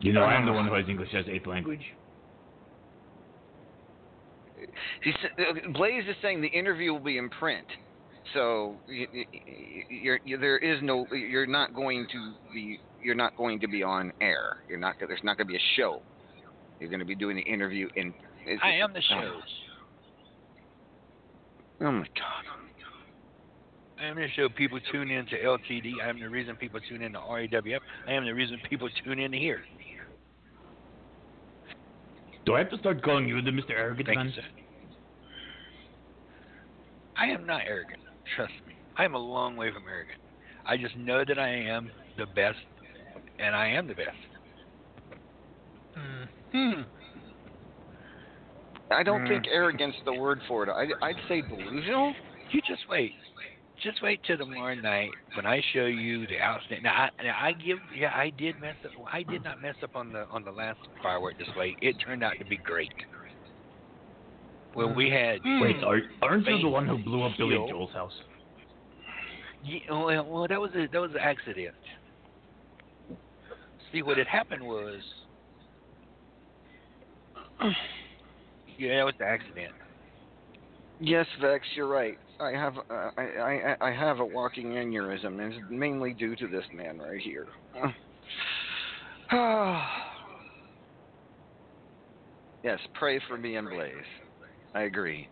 You know, I'm the one who has English as eighth language. He said, uh, Blaze is saying the interview will be in print, so y- y- y- you're, there is no. You're not going to be. You're not going to be on air. You're not. There's not going to be a show. You're going to be doing the interview in. is I am the show. Oh my god. I am the show people tune in to LTD. I am the reason people tune in to RAWF. I am the reason people tune in to here. Do I have to start calling you the Mr. Arrogant Thank man? you. I am not arrogant. Trust me. I am a long way from arrogant. I just know that I am the best, and I am the best. Hmm. I don't Mm. think arrogance is the word for it. I, I'd say delusional. You just wait. Just wait till tomorrow night when I show you the outstanding. Now I, now I give. Yeah, I did mess up. I did not mess up on the on the last firework display. It turned out to be great. Well, we had. Hmm. Wait, are, aren't you the one who blew up Billy. Joel's house? Yeah, well, well, that was a that was an accident. See, what had happened was, yeah, it was an accident. Yes, Vex, you're right. I have uh, I, I I have a walking aneurysm, and it's mainly due to this man right here. Yes, pray for me and Blaze. I agree.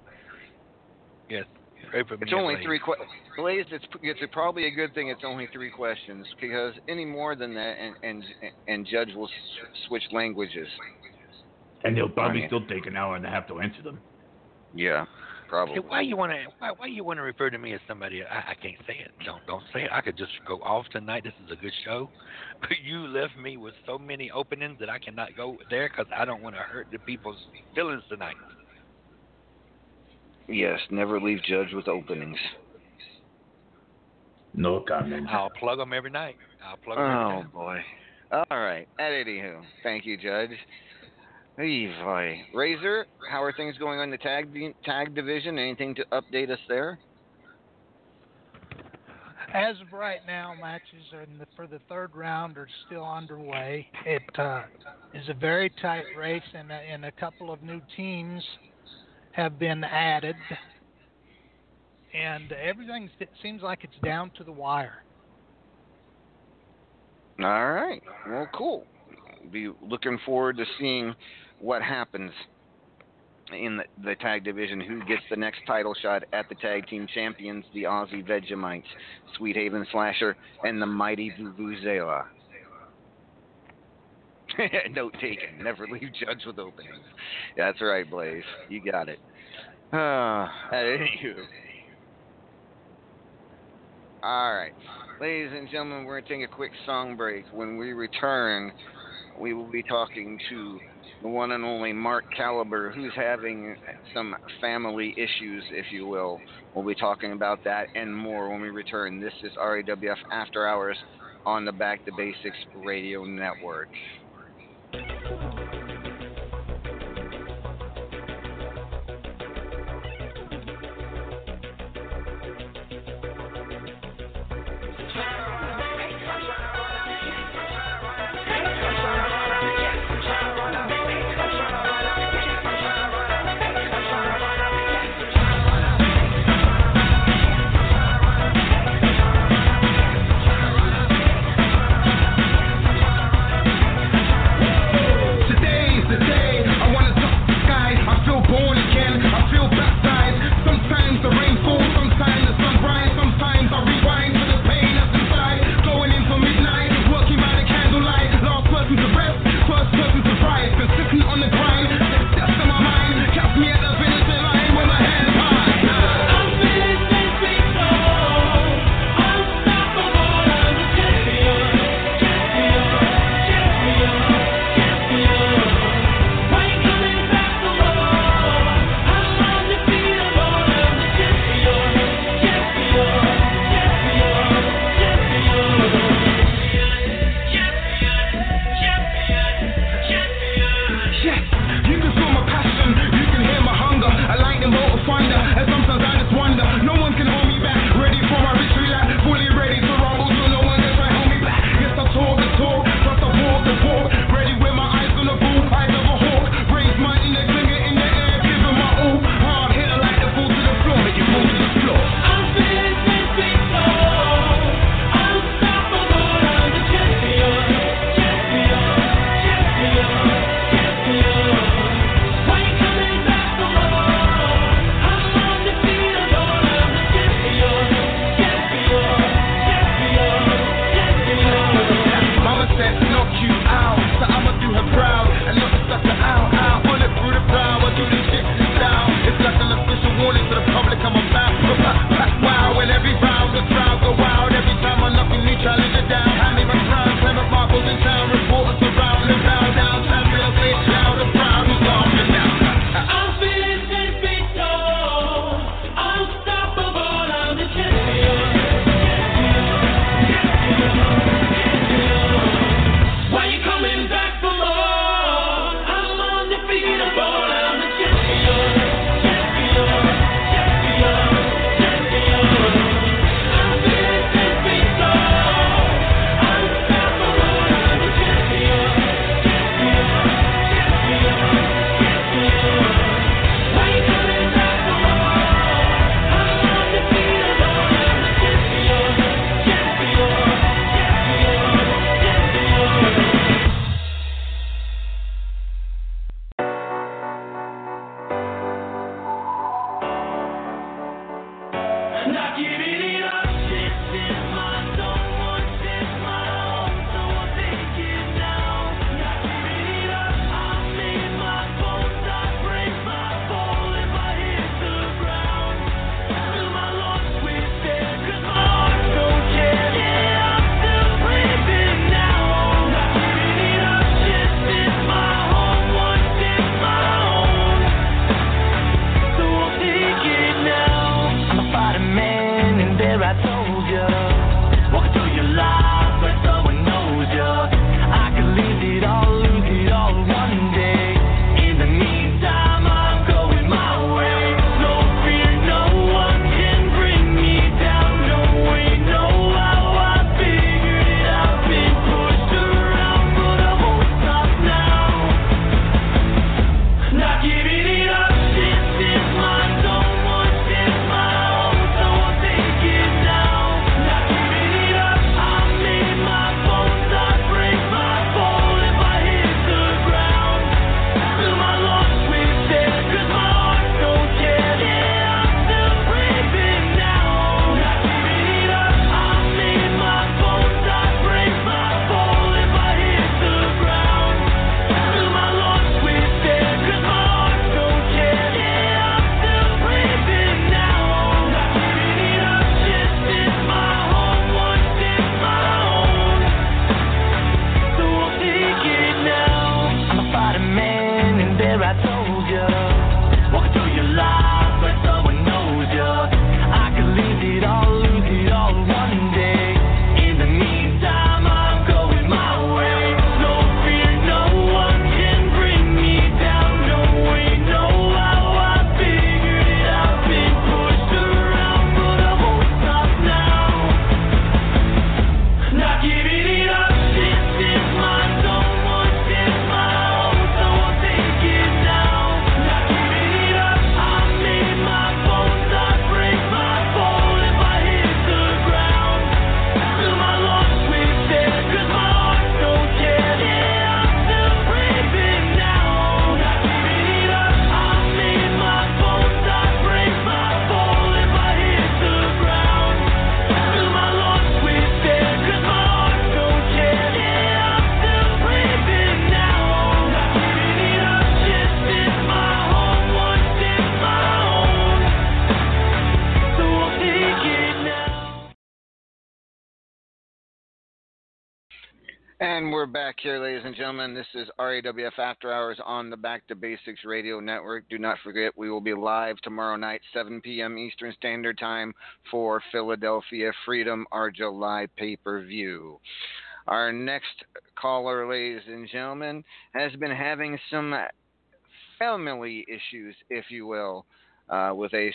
Yes. Pray for me. It's only Blaze. three questions. Blaze, it's it's probably a good thing. It's only three questions because any more than that, and and and Judge will s- switch languages. And they'll probably Right. still take an hour and a half to answer them. Yeah, probably. Why you want to why, why you want to refer to me as somebody? I, I can't say it. Don't don't say it. I could just go off tonight. This is a good show, but you left me with so many openings that I cannot go there because I don't want to hurt the people's feelings tonight. Yes, never leave Judge with openings. No comment. I'll plug them every night. I'll plug them. Oh night. boy. All right. At anywho, thank you, Judge. Hey, boy. Razor, how are things going on the tag tag division? Anything to update us there? As of right now, matches in the, for the third round are still underway. It uh, is a very tight race, and, a- and a couple of new teams have been added. And everything seems like it's down to the wire. All right. Well, cool. Be looking forward to seeing what happens in the, the tag division. Who gets the next title shot at the tag team champions, the Aussie Vegemites, Sweet Haven Slasher, and the mighty Vuvuzela. Note taken. Never leave Judge with openings. That's right, Blaze. You got it. Uh, anywho. All right. Ladies and gentlemen, we're going to take a quick song break. When we return, we will be talking to the one and only Mark Caliber, who's having some family issues, if you will. We'll be talking about that and more when we return. This is RAWF After Hours on the Back to Basics Radio Network. Back here, ladies and gentlemen. This is RAWF After Hours on the Back to Basics Radio Network. Do not forget, we will be live tomorrow night, 7 p.m. Eastern Standard Time for Philadelphia Freedom, our July pay per view. Our next caller, ladies and gentlemen, has been having some family issues, if you will, uh, with a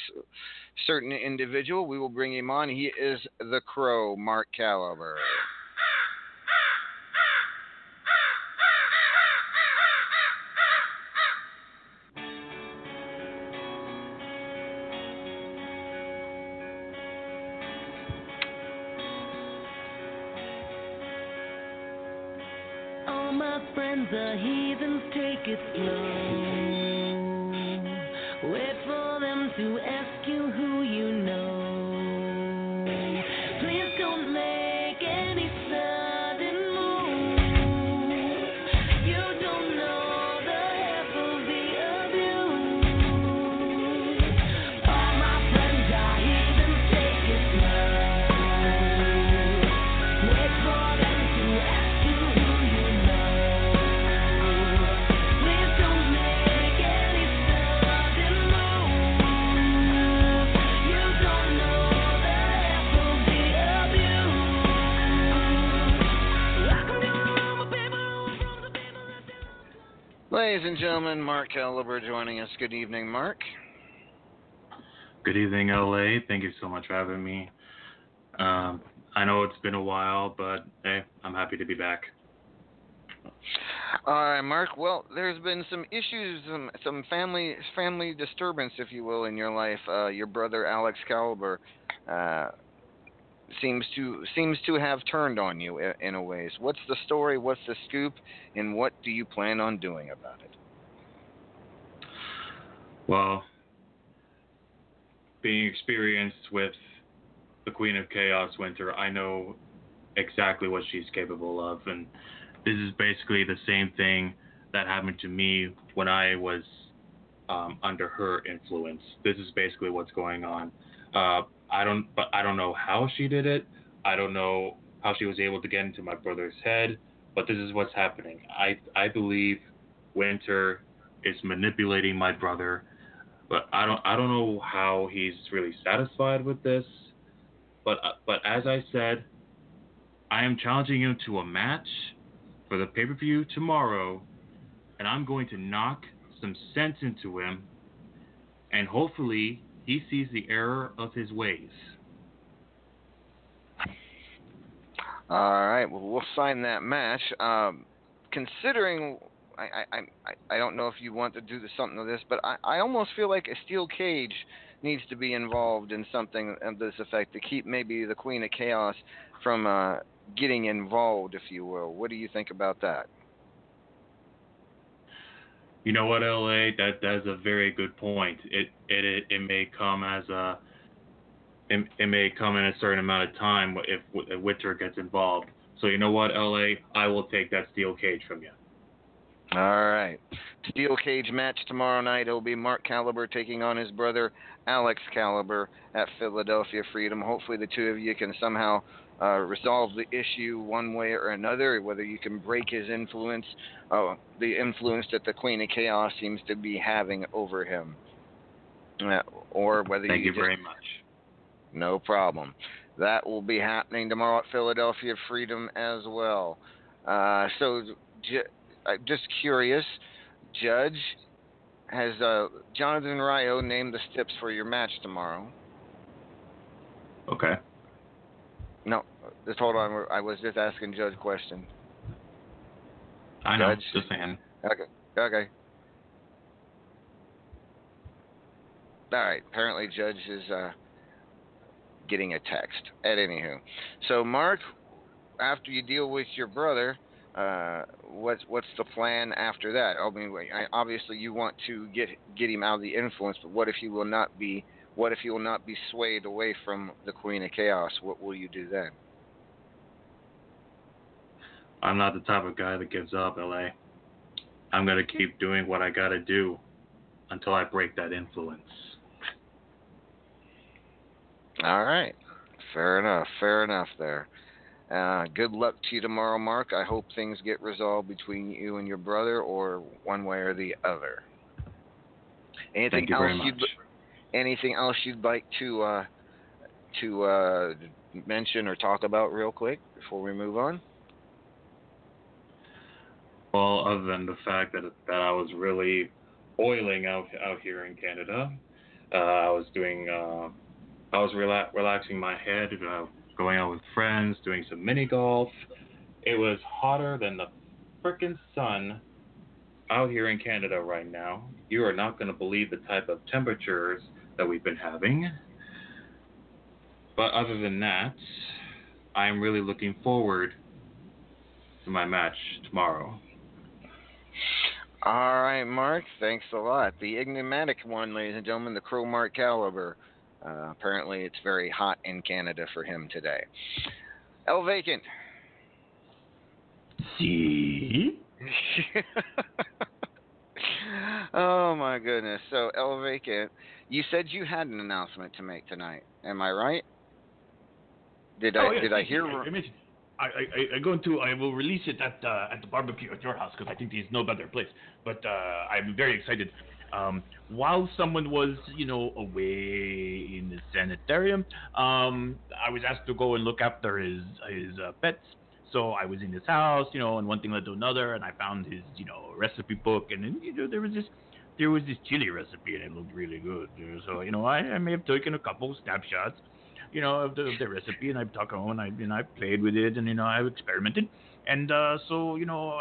certain individual. We will bring him on. He is the Crow, Mark Caliber. Friends the heathens, take it slow. Wait for them to ask Ladies and gentlemen, Mark Caliber joining us. Good evening, Mark. Good evening, LA. Thank you so much for having me. Um, I know it's been a while, but hey, I'm happy to be back. All right, Mark. Well, there's been some issues, some, some family family disturbance, if you will, in your life. Uh, your brother Alex Caliber uh, seems to seems to have turned on you in, a ways. What's the story? What's the scoop? And what do you plan on doing about it? Well, being experienced with the Queen of Chaos Winter, I know exactly what she's capable of, and this is basically the same thing that happened to me when I was um, under her influence. This is basically what's going on. Uh, I don't, but I don't know how she did it. I don't know how she was able to get into my brother's head, but this is what's happening. I I believe Winter is manipulating my brother, but I don't I don't know how he's really satisfied with this. But but as I said, I am challenging him to a match for the pay per view tomorrow, and I'm going to knock some sense into him, and hopefully he sees the error of his ways. All right. Well, we'll sign that match. Um, considering, I, I, I, I don't know if you want to do this, something of this, but I, I almost feel like a steel cage needs to be involved in something of this effect to keep maybe the Queen of Chaos from uh, getting involved, if you will. What do you think about that? You know what, LA? That that's a very good point. It it it, may come as a it, it may come in a certain amount of time if, if Winter gets involved. So you know what, LA? I will take that steel cage from you. All right. Steel cage match tomorrow night. It'll be Mark Caliber taking on his brother Alex Caliber at Philadelphia Freedom. Hopefully, the two of you can somehow uh, resolve the issue one way or another. Whether you can break his influence, uh, the influence that the Queen of Chaos seems to be having over him, uh, or whether Thank you just very much. no problem. That will be happening tomorrow at Philadelphia Freedom as well. Uh, so, ju- uh, just curious, Judge, has uh, Jonathan Ryo named the stips for your match tomorrow? Okay. No, just hold on. I was just asking Judge a question. I know. Judge. Just saying. Okay. Okay. All right. Apparently, Judge is uh, getting a text. At anywho, so Mark, after you deal with your brother, uh, what's what's the plan after that? I mean, I- obviously you want to get get him out of the influence, but what if he will not be? What if he will not be swayed away from the Queen of Chaos? What will you do then? I'm not the type of guy that gives up, LA. I'm gonna keep doing what I gotta do until I break that influence. All right. Fair enough. Fair enough there. Uh, good luck to you tomorrow, Mark. I hope things get resolved between you and your brother, or one way or the other. Anything Thank you else very much. you'd anything else you'd like to uh, to uh, mention or talk about real quick before we move on? Well, other than the fact that that I was really oiling out out here in Canada, uh, I was doing, uh, I was rela- relaxing my head, uh, going out with friends, doing some mini golf. It was hotter than the frickin' sun out here in Canada right now. You are not going to believe the type of temperatures that we've been having. But other than that, I'm really looking forward to my match tomorrow. All right, Mark. Thanks a lot. The enigmatic one, ladies and gentlemen, the Crow Mark caliber. Uh, apparently, it's very hot in Canada for him today. El Vacant. See? oh my goodness. So El Vacant, you said you had an announcement to make tonight. Am I right? Did I Oh, yeah, did I hear? I, mentioned, I, I, I go into. I will release it at uh, at the barbecue at your house because I think there's no better place. But uh, I'm very excited. Um, while someone was, you know, away in the sanitarium, um, I was asked to go and look after his his uh, pets. So I was in his house, you know, and one thing led to another, and I found his, you know, recipe book, and then, you know, there was this, there was this chili recipe, and it looked really good. So you know, I, I may have taken a couple snapshots, you know, of the, of the recipe, and I've talked home, and I, and I played with it, and you know, I've experimented, and uh, so you know,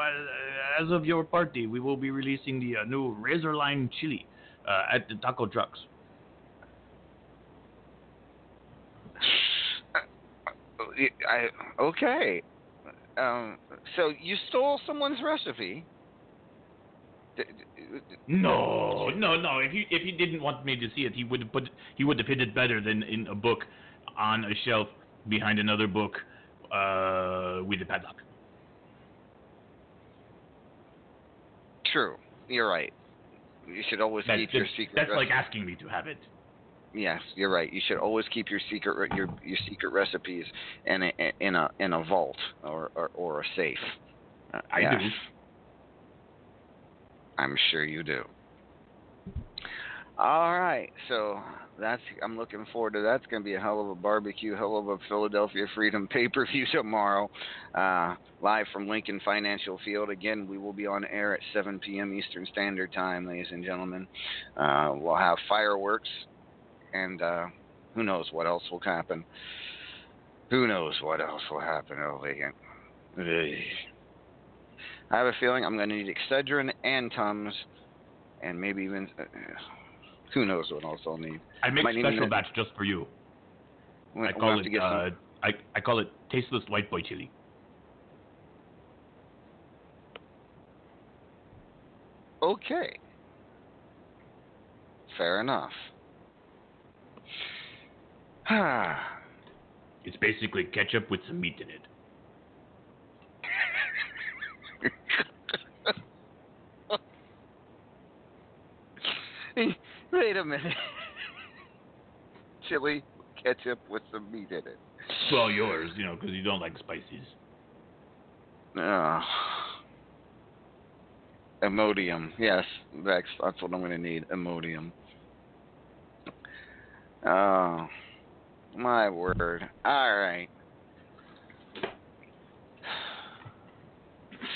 as, of your party, we will be releasing the uh, new Razorline chili uh, at the taco trucks. I okay. Um, so you stole someone's recipe. D- d- No, no, no. If he if he didn't want me to see it, he would have put he would have hid it better than in a book on a shelf behind another book uh, with a padlock. True. You're right. You should always That's, keep your secret. that's like asking me to have it. Yes, you're right. You should always keep your secret your your secret recipes in a in a in a vault or or, or a safe. Uh, I yes. do. I'm sure you do. All right, so that's I'm looking forward to that. It's going to be a hell of a barbecue, hell of a Philadelphia Freedom pay-per-view tomorrow, uh, live from Lincoln Financial Field. Again, we will be on air at 7 p.m. Eastern Standard Time, ladies and gentlemen. Uh, we'll have fireworks, and uh, who knows what else will happen. Who knows what else will happen over again. I have a feeling I'm going to need Excedrin and Tums, and maybe even uh, who knows what else I'll need. I make Might special batch just for you. We'll- I call it uh, I I call it tasteless white boy chili. Okay. Fair enough. It's basically ketchup with some meat in it. Wait a minute. Chili ketchup with some meat in it. Well, yours, you know, because you don't like spices. Ah. Imodium. Yes, that's that's what I'm going to need. Imodium. Oh, my word. All right.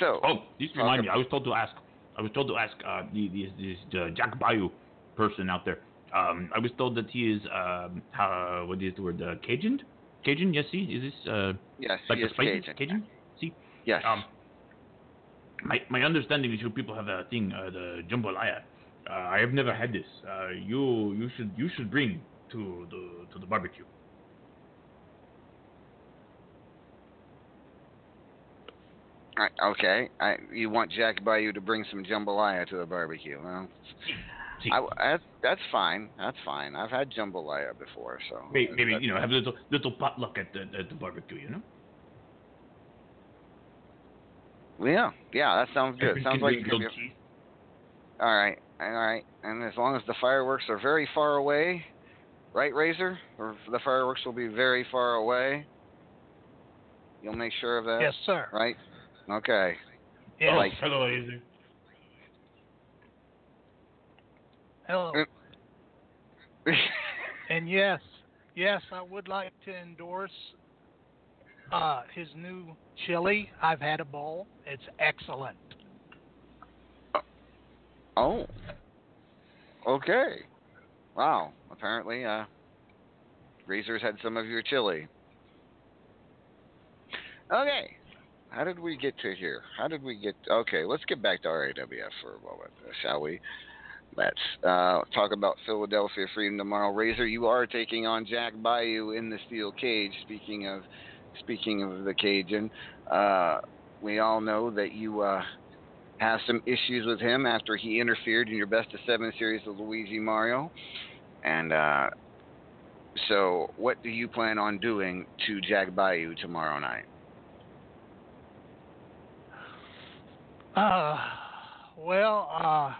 So. Oh, this remind me. I was told to ask. I was told to ask uh, the, the, this the Jack Bayou person out there. Um, I was told that he is um, uh, what is the word? Uh, Cajun? Cajun? Yes. See, is this uh, Yes, like is spices? Cajun. Cajun? See. Yes. Um, my my understanding is you people have a thing, uh, the jambalaya. Uh, I have never had this. Uh, you you should you should bring to the to the barbecue. Okay. I, you want Jack Bayou to bring some jambalaya to the barbecue? Well, I, I, that's fine. That's fine. I've had jambalaya before, so maybe, maybe you know have a little little potluck at the at the barbecue. You know. Yeah, yeah. That sounds good. Sounds like bring it's gonna grilled be- cheese. all right, all right. And as long as the fireworks are very far away, right, Razor? Or the fireworks will be very far away. You'll make sure of that. Yes, sir. Right. Okay. Yes. Oh, Like- fellow laser. Hello. And yes, yes, I would like to endorse uh, his new chili. I've had a bowl. It's excellent. oh. Okay. Wow. Apparently, uh, Razor's had some of your chili. Okay. How did we get to here? How did we get? Okay, let's get back to RAWF for a moment, uh, shall we? Let's uh, talk about Philadelphia Freedom tomorrow. Razor, you are taking on Jack Bayou in the steel cage. Speaking of, speaking of the Cajun, uh, we all know that you uh, have some issues with him after he interfered in your best of seven series with Luigi Mario, and uh, so what do you plan on doing to Jack Bayou tomorrow night? Uh, well, uh,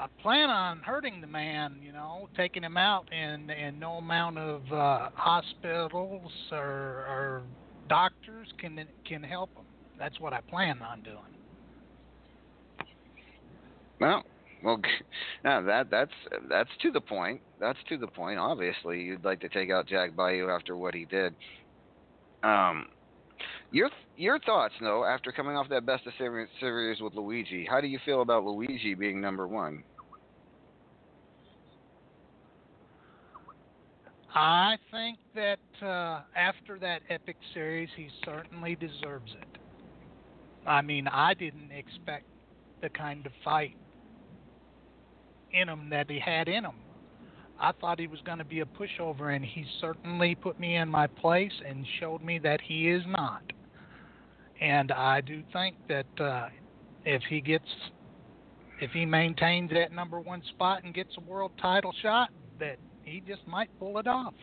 I plan on hurting the man, you know, taking him out, and and no amount of uh, hospitals or, or doctors can can help him. That's what I plan on doing. Well, well, no, that that's that's to the point. That's to the point. Obviously, you'd like to take out Jack Bayou after what he did. Um, your your thoughts, though, after coming off that best of series series with Luigi, how do you feel about Luigi being number one? I think that uh, after that epic series, he certainly deserves it. I mean, I didn't expect the kind of fight in him that he had in him. I thought he was going to be a pushover, and he certainly put me in my place and showed me that he is not. And I do think that uh, if he gets, if he maintains that number one spot and gets a world title shot, that he just might pull it off.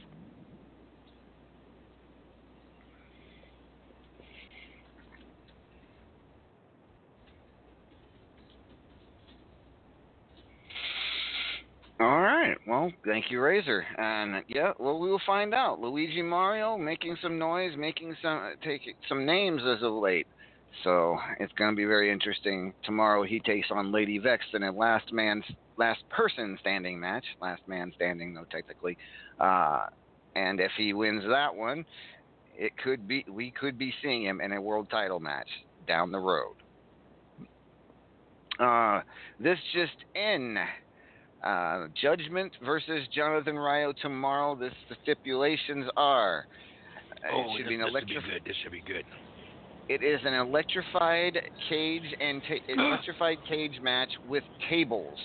All right. Well, thank you, Razor. And yeah, well, we will find out. Luigi Mario making some noise, making some uh, taking some names as of late. So it's going to be very interesting. Tomorrow he takes on Lady Vex in a last man, last person standing match. Last man standing, though technically. Uh, and if he wins that one, it could be we could be seeing him in a world title match down the road. Uh, this just in. Uh, Judgment versus Jonathan Ryo tomorrow. This the stipulations are. uh, Oh, it should this, be an this should be good. This should be good. It is an electrified cage and ta- electrified cage match with tables.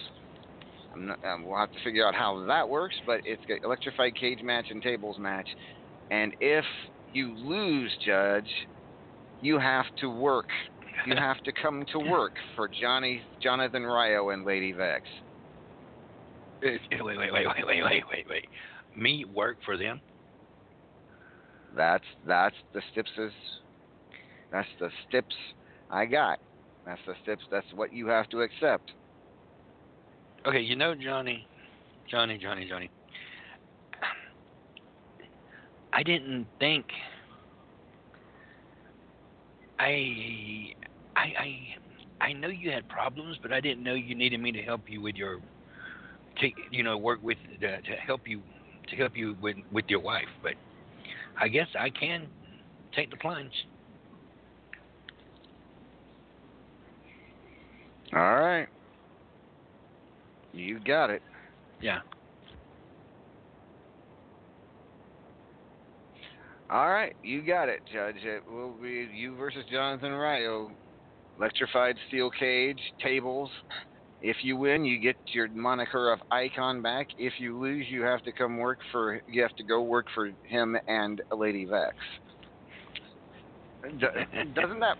Not, um, we'll have to figure out how that works, but it's an electrified cage match and tables match. And if you lose, Judge, you have to work. You have to come to work for Johnny, Jonathan Ryo, and Lady Vex. Eh, eh, wait, wait, wait, wait, wait, wait, wait, wait. Me work for them? That's that's the Stips's that's the stips I got. That's the stips. That's what you have to accept. Okay, you know Johnny, Johnny, Johnny, Johnny. I didn't think. I, I, I, I know you had problems, but I didn't know you needed me to help you with your, to you know, work with the, to help you, to help you with with your wife. But I guess I can take the plunge. All right. You got it. Yeah. All right, you got it, Judge. It will be you versus Jonathan Ryo. Oh, electrified steel cage, tables. If you win, you get your moniker of icon back. If you lose, you have to come work for. You have to go work for him and Lady Vex. Doesn't that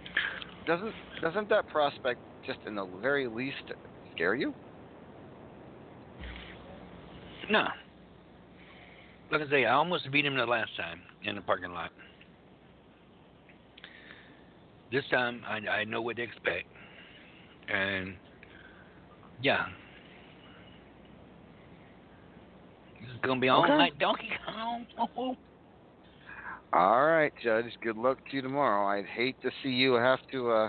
doesn't doesn't that prospect just in the very least scare you? No. Like I say, I almost beat him the last time in the parking lot. This time, I, I know what to expect. And, yeah. This is going to be all Okay. night Donkey Kong. All right, Judge. Good luck to you tomorrow. I'd hate to see you have to uh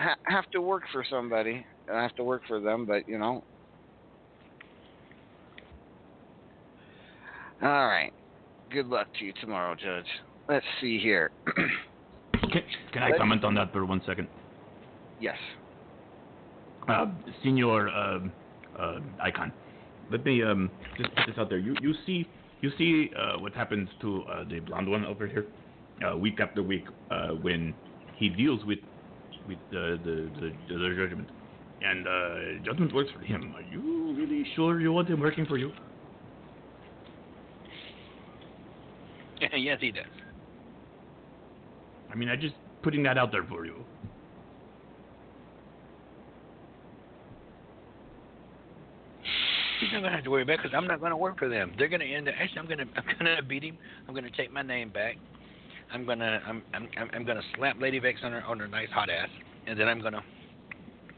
ha- have to work for somebody. and I have to work for them, but you know. All right. Good luck to you tomorrow, Judge. Let's see here. Can, can I Let- comment on that for one second? yes. Uh, Senior um, uh, Icon, let me um, just put this out there. You you see you see uh, what happens to uh, the blonde one over here, uh, week after week, uh, when he deals with with uh, the, the the judgment, and uh, judgment works for him. Are you really sure you want him working for you? yes, he does. I mean, I'm just putting that out there for you. He's not gonna have to worry about because I'm not gonna work for them. They're gonna end. Up, Actually, I'm gonna I'm gonna beat him. I'm gonna take my name back. I'm gonna I'm I'm I'm- I'm gonna slap Lady Vex on her on her nice hot ass, and then I'm gonna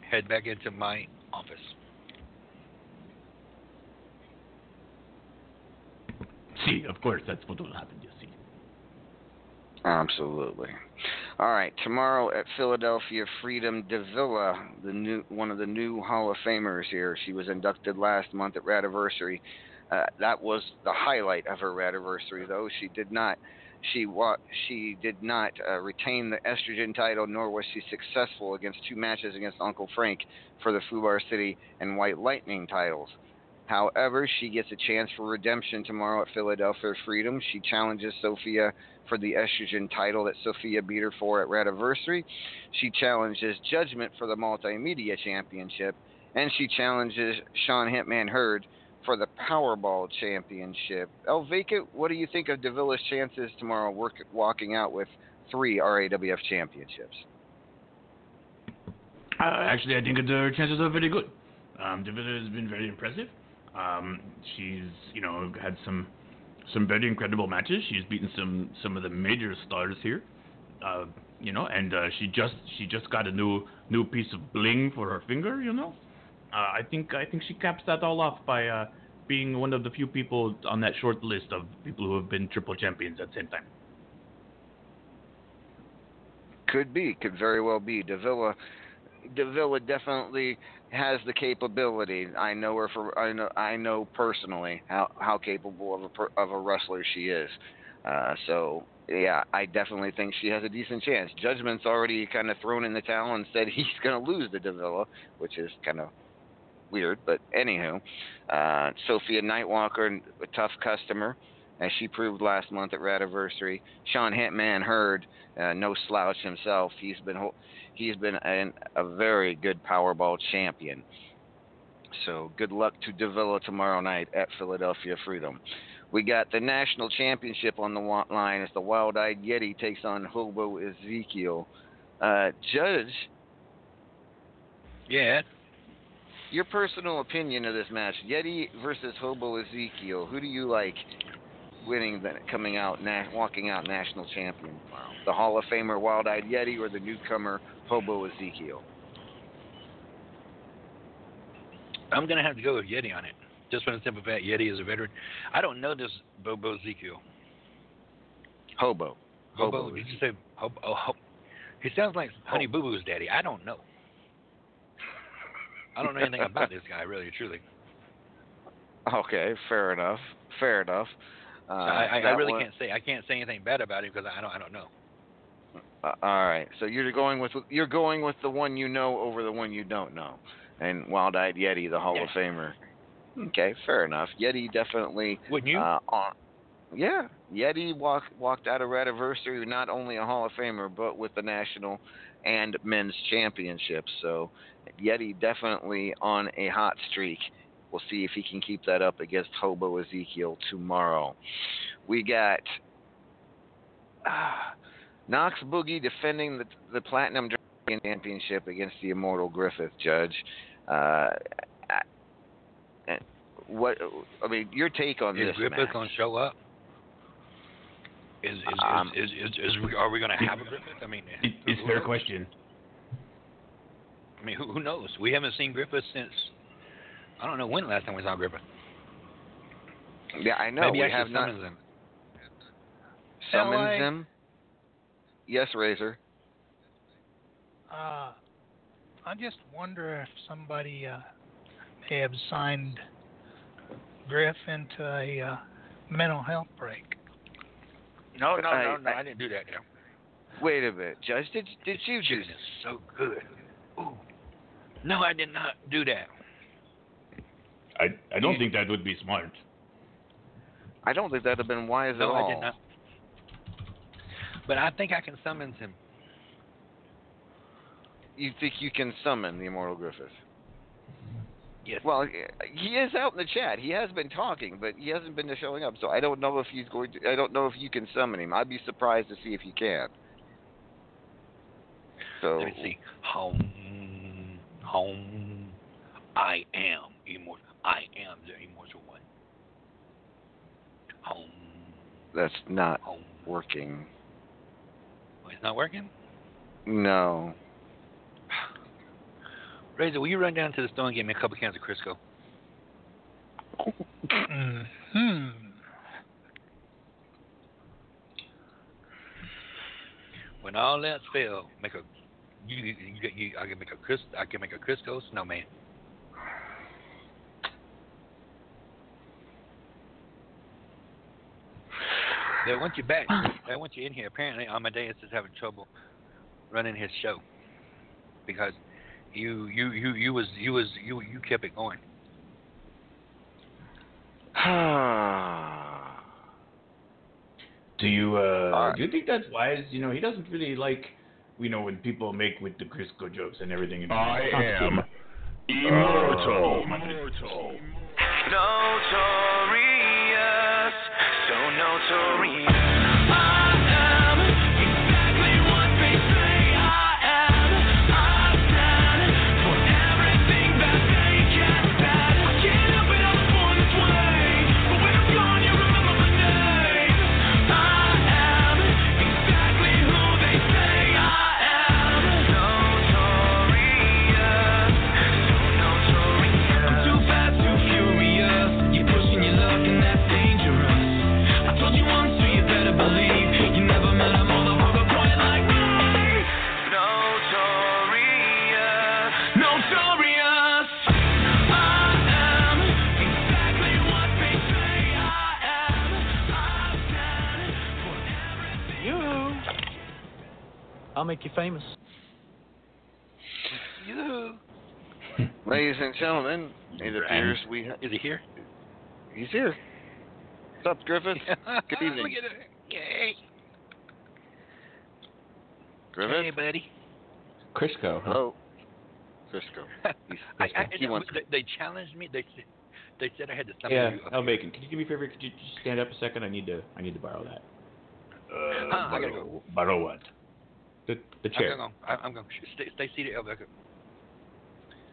head back into my office. See, of course, that's what will happen. You see. Absolutely. All right, tomorrow at Philadelphia Freedom Davila, the new one of the new Hall of Famers here. She was inducted last month at Radiversary. Uh, that was the highlight of her Radiversary, though. She did not. She wa- she did not uh, retain the estrogen title, nor was she successful against two matches against Uncle Frank for the Fubar City and White Lightning titles. However, she gets a chance for redemption tomorrow at Philadelphia Freedom. She challenges Sophia for the estrogen title that Sophia beat her for at Radiversary. She challenges Judgment for the Multimedia Championship. And she challenges Sean Hitman Hurd for the Powerball Championship. Elvika, what do you think of Davila's chances tomorrow work, walking out with three RAWF championships? Uh, actually, I think her chances are very good. Um, Davila has been very impressive. Um, she's, you know, had some some very incredible matches. She's beaten some some of the major stars here. Uh, you know, and uh, she just she just got a new new piece of bling for her finger. You know, uh, I think I think she caps that all off by uh, being one of the few people on that short list of people who have been triple champions at the same time. Could be, could very well be. Davila, Davila definitely has the capability. I know her for I know I know personally how how capable of a of a wrestler she is. Uh, so yeah, I definitely think she has a decent chance. Judgment's already kind of thrown in the towel and said he's going to lose to Davila, which is kind of weird. But anywho, uh, Sophia Nightwalker, a tough customer, as she proved last month at Radiversary. Sean Hitman Hurd, uh, no slouch himself. He's been he's been an, a very good Powerball champion. So good luck to Davila tomorrow night at Philadelphia Freedom. We got the national championship on the line as the Wild Eyed Yeti takes on Hobo Ezekiel. Uh, Judge, Yeah. Your personal opinion of this match, Yeti versus Hobo Ezekiel. Who do you like winning, the, coming out, na- walking out national champion tomorrow? The Hall of Famer Wild Eyed Yeti or the newcomer Hobo Ezekiel? I'm gonna have to go with Yeti on it. Just for the simple fact, Yeti is a veteran. I don't know this Bobo Ezekiel. Hobo. Hobo? Hobo Did you say Hobo? Oh, Ho- he sounds like Honey Boo Boo's daddy. I don't know. I don't know anything about this guy, really, truly. Okay, fair enough. Fair enough. Uh, I, I, I really one- can't say. I can't say anything bad about him because I don't. I don't know. Uh, all right, so you're going with you're going with the one you know over the one you don't know, and Wild Eyed Yeti, the Hall of Famer. Okay, fair enough. Yeti definitely. Wouldn't you? Uh, on, yeah, Yeti walked walked out of Radiversary not only a Hall of Famer but with the national and men's championships. So Yeti definitely on a hot streak. We'll see if he can keep that up against Hobo Ezekiel tomorrow. We got uh, Knox Boogie defending the the Platinum Dragon Championship against the Immortal Griffith Judge. Uh, I- what I mean, your take on this Is this Griffith match? gonna show up? Is is, Um, is, is, is, is, we- are we gonna have a Griffith? I mean, It, it's a fair question. I mean, who, who knows? We haven't seen Griffith since I don't know when the last time we saw Griffith. Yeah, I know. Maybe we actually have not. Simmons and- summons LA? him. Yes, Razor. Uh, I just wonder if somebody uh, may have signed Griff into a uh, mental health break. No, no, I- no, no. I- I didn't do that. Now. Wait a minute, Judge. Did did you Juice just? is so good. Ooh. No, I did not do that. I I don't think that would be smart. I don't think that'd have been wise No, at all. I did not. But I think I can summons him. You think you can summon the immortal Griffith? Yes. Well, uh, he is out in the chat. He has been talking, but he hasn't been showing up. So I don't know if he's going to. I don't know if you can summon him. I'd be surprised to see if you can. So Let me see. Home, home. I am immortal. I am the immortal one. Home, that's not home. working. Oh, it's not working. No. Razor, will you run down to the store and get me a couple cans of Crisco? Hmm. When all that's failed, make a you, you, you, you I can make a Chris I can make a Crisco snowman. They want you back. They want you in here. Apparently, Amadeus is having trouble running his show because you you you you was you was you you kept it going. Do you uh Alright. do you think that's wise? You know, he doesn't really like you know when people make with the Crisco jokes and everything. I am immortal. Notorious, so I'll make you famous. You Ladies and gentlemen, it appears we. Ha- is he here? he's here. What's up, Griffith? Good evening. Look at it. Yay. Griffith. Hey, buddy. Crisco. Huh? Hello. Crisco. He's, I, I, he wants. they, they challenged me. They said they said I had to summon Yeah, you. El Bacon. Could you do me a favor? Could you just stand up a second? I need to. I need to borrow that. Uh, Huh, I gotta borrow, borrow what? The the I'm going. I, I'm going. Stay, stay seated, Elvira.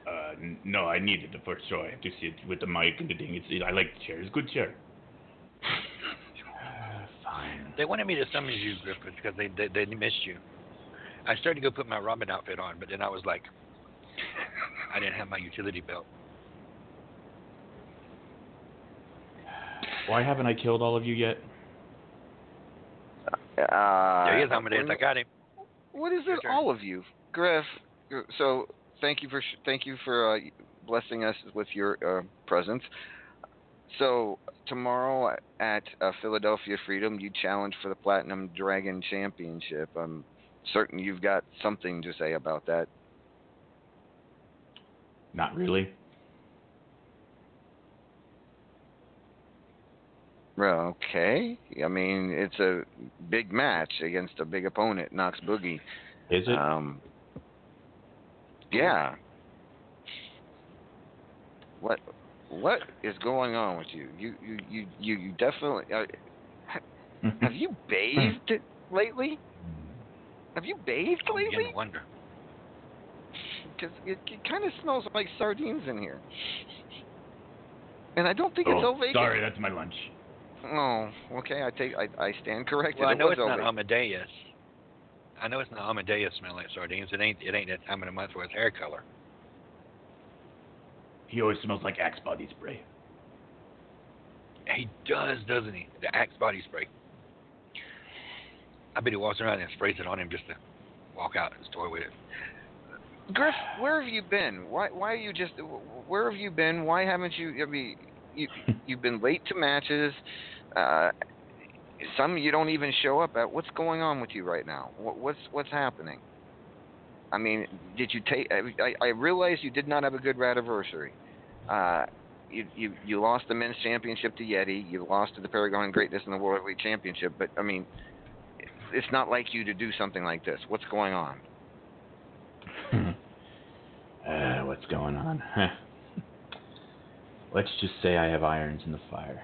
Uh, no, I need it first sure. I have to sit with the mic and the thing. It's, I like the chair. It's a good chair. Uh, Fine. They wanted me to summon you, Griffith, because they, they they missed you. I started to go put my Robin outfit on, but then I was like, I didn't have my utility belt. Why haven't I killed all of you yet? Uh, there he is, Amadeus. I got him. What is it, all of you, Griff? So thank you for sh- thank you for uh, blessing us with your uh, presence. So tomorrow at uh, Philadelphia Freedom, you challenge for the Platinum Dragon Championship. I'm certain you've got something to say about that. Not really. Well, okay. I mean, it's a big match against a big opponent, Knox Boogie. Is it? Um, yeah. What what is going on with you? You you you you, you definitely uh, have you bathed lately? Have you bathed I'm lately? to wonder. Because it, it kind of smells like sardines in here. And I don't think it's oh, Ovation. sorry, that's my lunch. Oh, okay. I take I, I stand corrected. Well, I It know was it's not Amadeus. I know it's not Amadeus smelling like sardines. It ain't. It ain't that time of the month for his hair color. He always smells like Axe body spray. He does, doesn't he? The Axe body spray. I bet he walks around and sprays it on him just to walk out the store with it. Griff, where have you been? Why why are you just where have you been? Why haven't you I mean you you've been late to matches. Uh some you don't even show up at. What's going on with you right now? What, what's what's happening? I mean, did you take? I, I realize you did not have a good anniversary. Uh, you, you you lost the men's championship to Yeti. You lost to the Paragon Greatness in the World Heavyweight Championship. But I mean, it's not like you to do something like this. What's going on? uh, what's going on? Let's just say I have irons in the fire,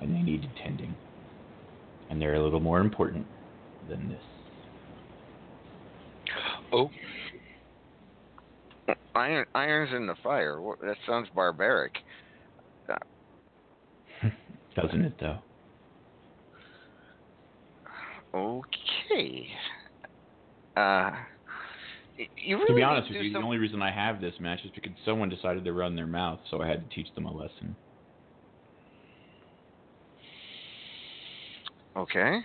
and they need tending, and they're a little more important than this. Oh, Iron irons in the fire. That sounds barbaric. Doesn't it though? Okay. Uh, you really to be honest with you, some- the only reason I have this match is because someone decided to run their mouth, so I had to teach them a lesson. Okay.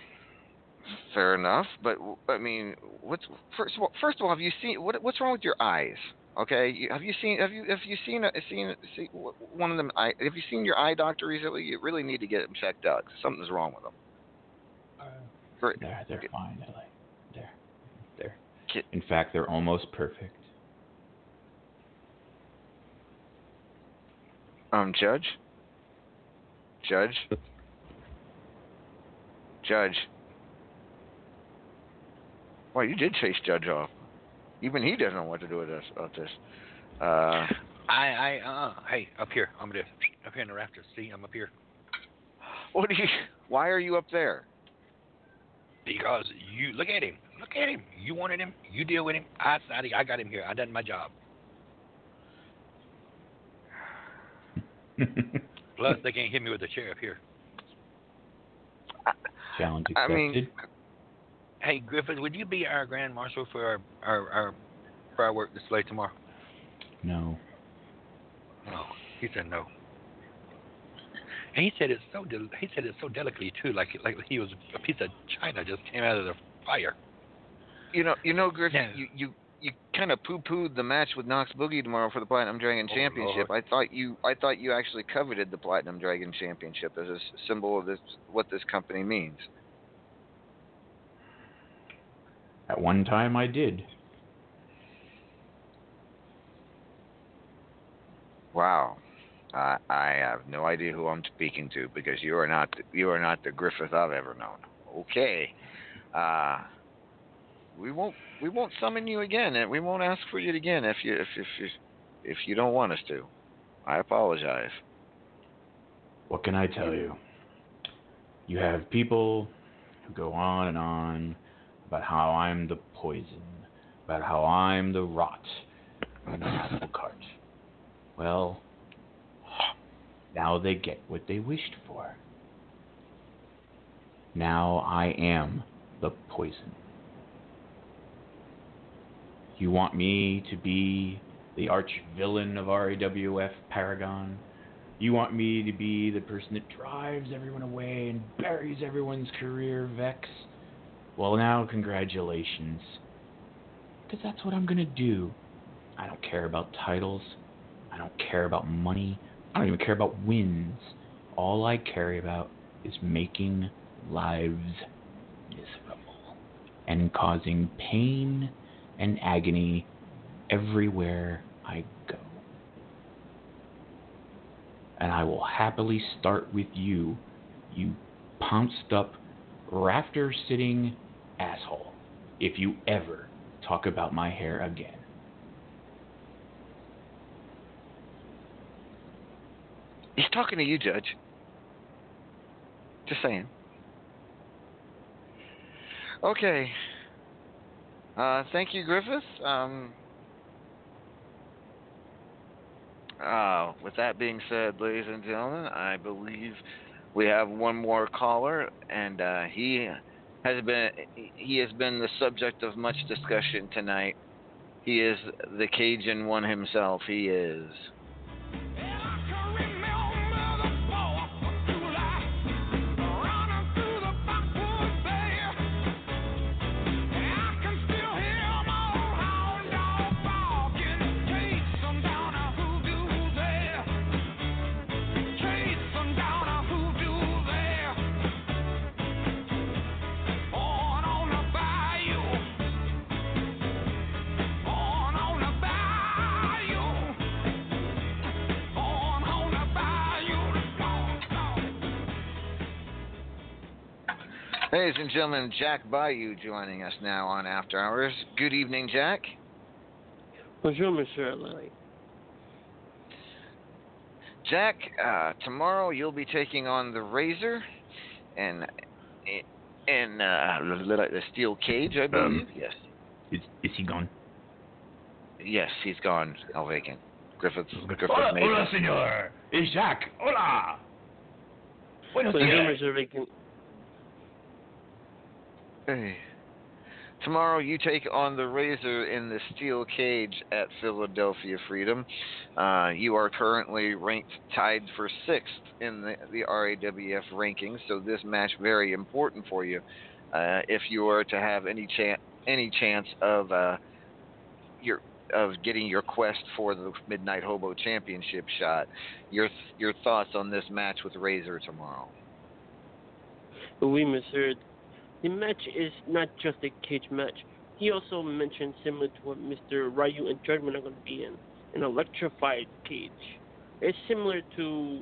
Fair enough, but w- I mean, what's first of all? First of all, have you seen what? What's wrong with your eyes? Okay, You- have you seen? Have you? Have you seen? A, seen? See, one of them? Eye, have you seen your eye doctor recently? You really need to get them checked out. 'cause Something's wrong with them. Uh, For, They're they're fine, They're they're. Ki- In fact, they're almost perfect. um, Judge. Judge. Judge. Well, you did chase Judge off. Even he doesn't know what to do with this. About this. Uh, I, I, uh, hey, up here, I'm there, up here in the rafters. See, I'm up here what do you? Why are you up there? because you look at him, look at him. You wanted him, you deal with him. I, I, I got him here. I done my job. Plus, they can't hit me with a chair up here. Challenge I mean, Hey, Griffith, would you be our grand marshal for our our, our firework display tomorrow? no. No, he said no. And he said it so del- he said it so delicately too, like like he was a piece of china just came out of the fire. You know, you know, Griff, Yeah. you you you kind of poo-pooed the match with Knox Boogie tomorrow for the Platinum Dragon Oh, Championship. I thought you I thought you actually coveted the Platinum Dragon Championship as a symbol of this what this company means. At one time, I did. Wow. I I have no idea who I'm speaking to because you are not you are not the Griffith I've ever known. Okay. Uh we won't we won't summon you again and we won't ask for you again if you if if if, if you don't want us to. I apologize. What can I tell you? You have people who go on and on about how I'm the poison, about how I'm the rot in the apple cart. Well, now they get what they wished for. Now I am the poison. You want me to be the arch villain of RAWF Paragon? You want me to be the person that drives everyone away and buries everyone's career vex? Well, now, congratulations. Because that's what I'm going to do. I don't care about titles. I don't care about money. I don't even care about wins. All I care about is making lives miserable and causing pain and agony everywhere I go and I will happily start with you, you pounced up, rafter sitting asshole, if you ever talk about my hair again. He's talking to you, Judge. Just saying. Okay. Uh, thank you, Griffith. Um, uh, with that being said, ladies and gentlemen, I believe we have one more caller, and uh, he has been he has been the subject of much discussion tonight. He is the Cajun one himself. He is. Ladies and gentlemen, Jack Bayou joining us now on After Hours. Good evening, Jack. Bonjour, Monsieur Lily. Jack, uh, tomorrow you'll be taking on the Razor and in uh, the steel cage, I believe. Um, yes. Is, is he gone? Yes, he's gone. El Vacant. Griffiths. Griffith Hola, made hola, it. señor. It's Jack. Hola. Buenos Bonjour, dias. Monsieur Bacon. Tomorrow you take on the Razor in the steel cage at Philadelphia Freedom. Uh, you are currently ranked tied for sixth in the, the RAWF rankings, so this match very important for you. Uh, if you are to have any chance any chance of uh, your of getting your quest for the Midnight Hobo Championship shot, your your thoughts on this match with Razor tomorrow? Oui, Monsieur. The match is not just a cage match. He also mentioned similar to what Mr. Ryu and Judgment are going to be in, an electrified cage. It's similar to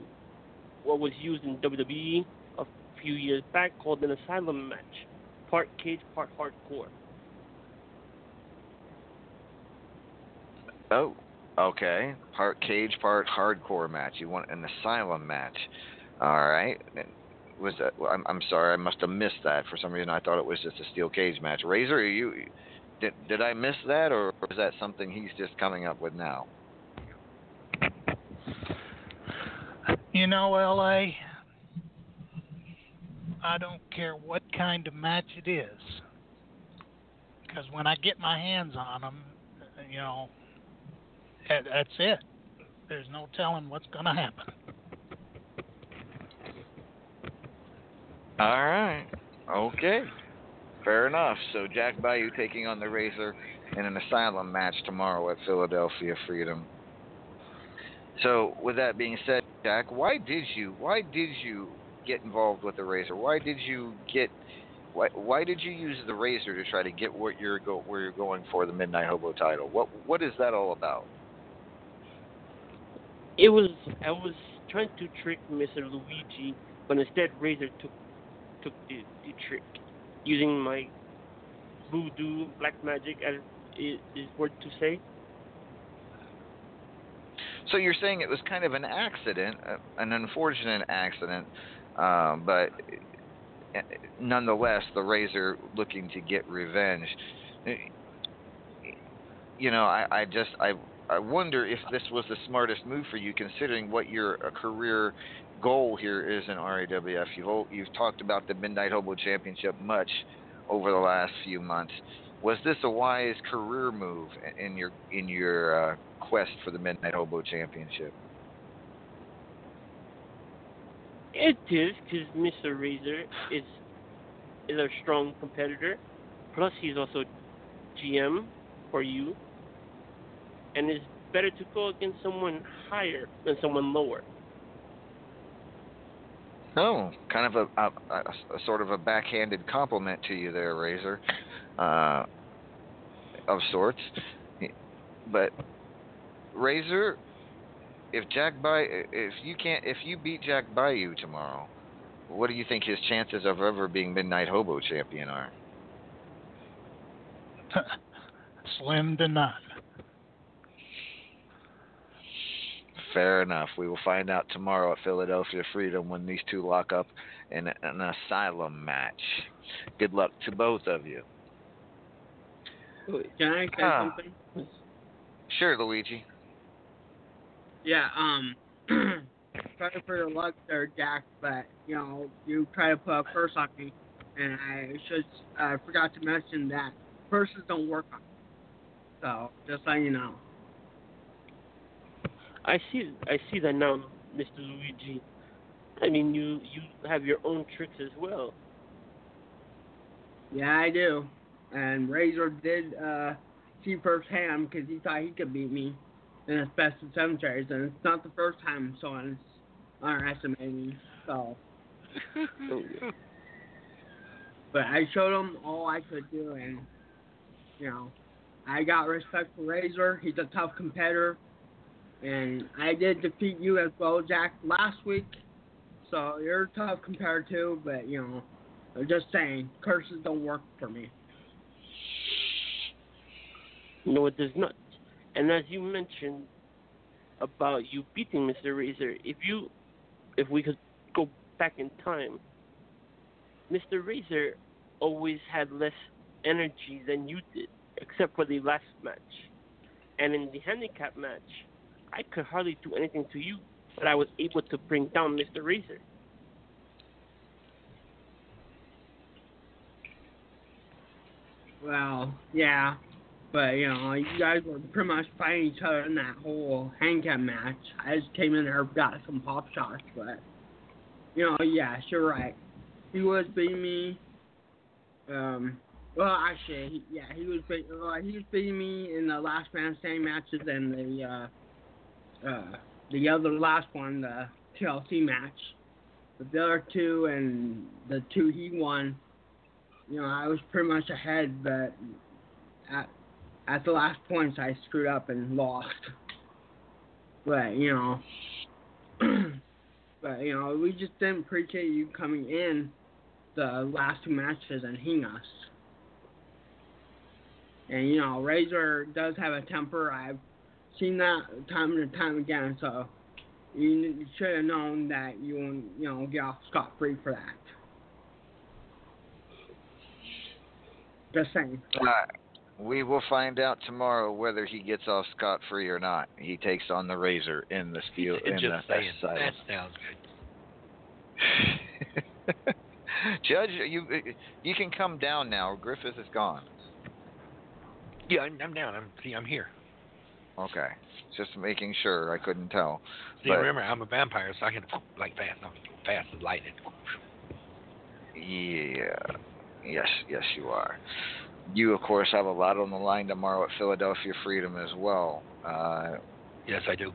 what was used in WWE a few years back called an asylum match. Part cage, part hardcore. Oh, okay. Part cage, part hardcore match. You want an asylum match. All right. Was that? I'm, I'm sorry. I must have missed that. For some reason, I thought it was just a steel cage match. Razor, you? Did did I miss that, or is that something he's just coming up with now? You know, LA, I don't care what kind of match it is. Because when I get my hands on them, you know, that, that's it. There's no telling what's going to happen. All right. Okay. Fair enough. So Jack Bayou taking on the Razor in an asylum match tomorrow at Philadelphia Freedom. So with that being said, Jack, why did you why did you get involved with the Razor? Why did you get why, why did you use the Razor to try to get what you're go where you're going for the Midnight Hobo title? What what is that all about? It was I was trying to trick Mr. Luigi, but instead Razor took took the, the trick using my voodoo black magic as is, is word to say. So you're saying it was kind of an accident, uh, an unfortunate accident, um, but uh, nonetheless, the Razor looking to get revenge. You know, I, I just I I wonder if this was the smartest move for you, considering what your uh, career goal here is in RAWF. You've you've talked about the Midnight Hobo Championship much over the last few months. Was this a wise career move in your in your uh, quest for the Midnight Hobo Championship? It is because Mr. Razor is is a strong competitor. Plus, he's also GM for you, and it's better to go against someone higher than someone lower. Oh, kind of a, a, a, a sort of a backhanded compliment to you there, Razor, uh, of sorts. But Razor, if Jack Bay, if you can't, if you beat Jack Bayou tomorrow, what do you think his chances of ever being Midnight Hobo champion are? Slim to none. Fair enough. We will find out tomorrow at Philadelphia Freedom when these two lock up in an asylum match. Good luck to both of you. Can I say something? Sure, Luigi. Yeah, um, sorry for your luck there, Jack, but, you know, you try to put a curse on me, and I should, I forgot to mention that curses don't work on me. So, just letting you know. I see I see that now, Mr. Luigi. I mean, you you have your own tricks as well. Yeah, I do. And Razor did uh, see firsthand because he thought he could beat me in his best of cemeteries, and it's not the first time someone's underestimated me. So, but I showed him all I could do, and you know, I got respect for Razor. He's a tough competitor, and I did defeat you as well, Jack, last week. So you're tough compared to, but you know, I'm Just saying, curses don't work for me. No, it does not. And as you mentioned about you beating Mr. Razor, if you, if we could go back in time, Mr. Razor always had less energy than you did, except for the last match. And in the handicap match, I could hardly do anything to you, but I was able to bring down Mr. Razor. Well, yeah, but you know, you guys were pretty much fighting each other in that whole handicap match. I just came in there, got some pop shots, but you know, yeah, you're right. He was beating me. Um, well, actually, he, yeah, he was beat, uh, he was beating me in the last man standing matches and the uh, uh, the other last one, the TLC match. The other two and the two he won, you know, I was pretty much ahead, but at at the last points I screwed up and lost. But you know, but you know, we just didn't appreciate you coming in the last two matches and hitting us. And you know, Razor does have a temper. I've seen that time and time again. So you, you should have known that you won't, you know, get off scot free for that. Just saying. Uh, we will find out tomorrow whether he gets off scot free or not. He takes on the Razor in the steel in Just the saying. asylum. That sounds good. Judge, you you can come down now. Griffith is gone. Yeah, I'm, I'm down. I'm see, I'm here. Okay, just making sure. I couldn't tell. See, But- remember, I'm a vampire, so I can like fast, I'm fast as lightning. Yeah. Yes, yes, you are. You, of course, have a lot on the line tomorrow at Philadelphia Freedom as well. Uh, Yes, I do.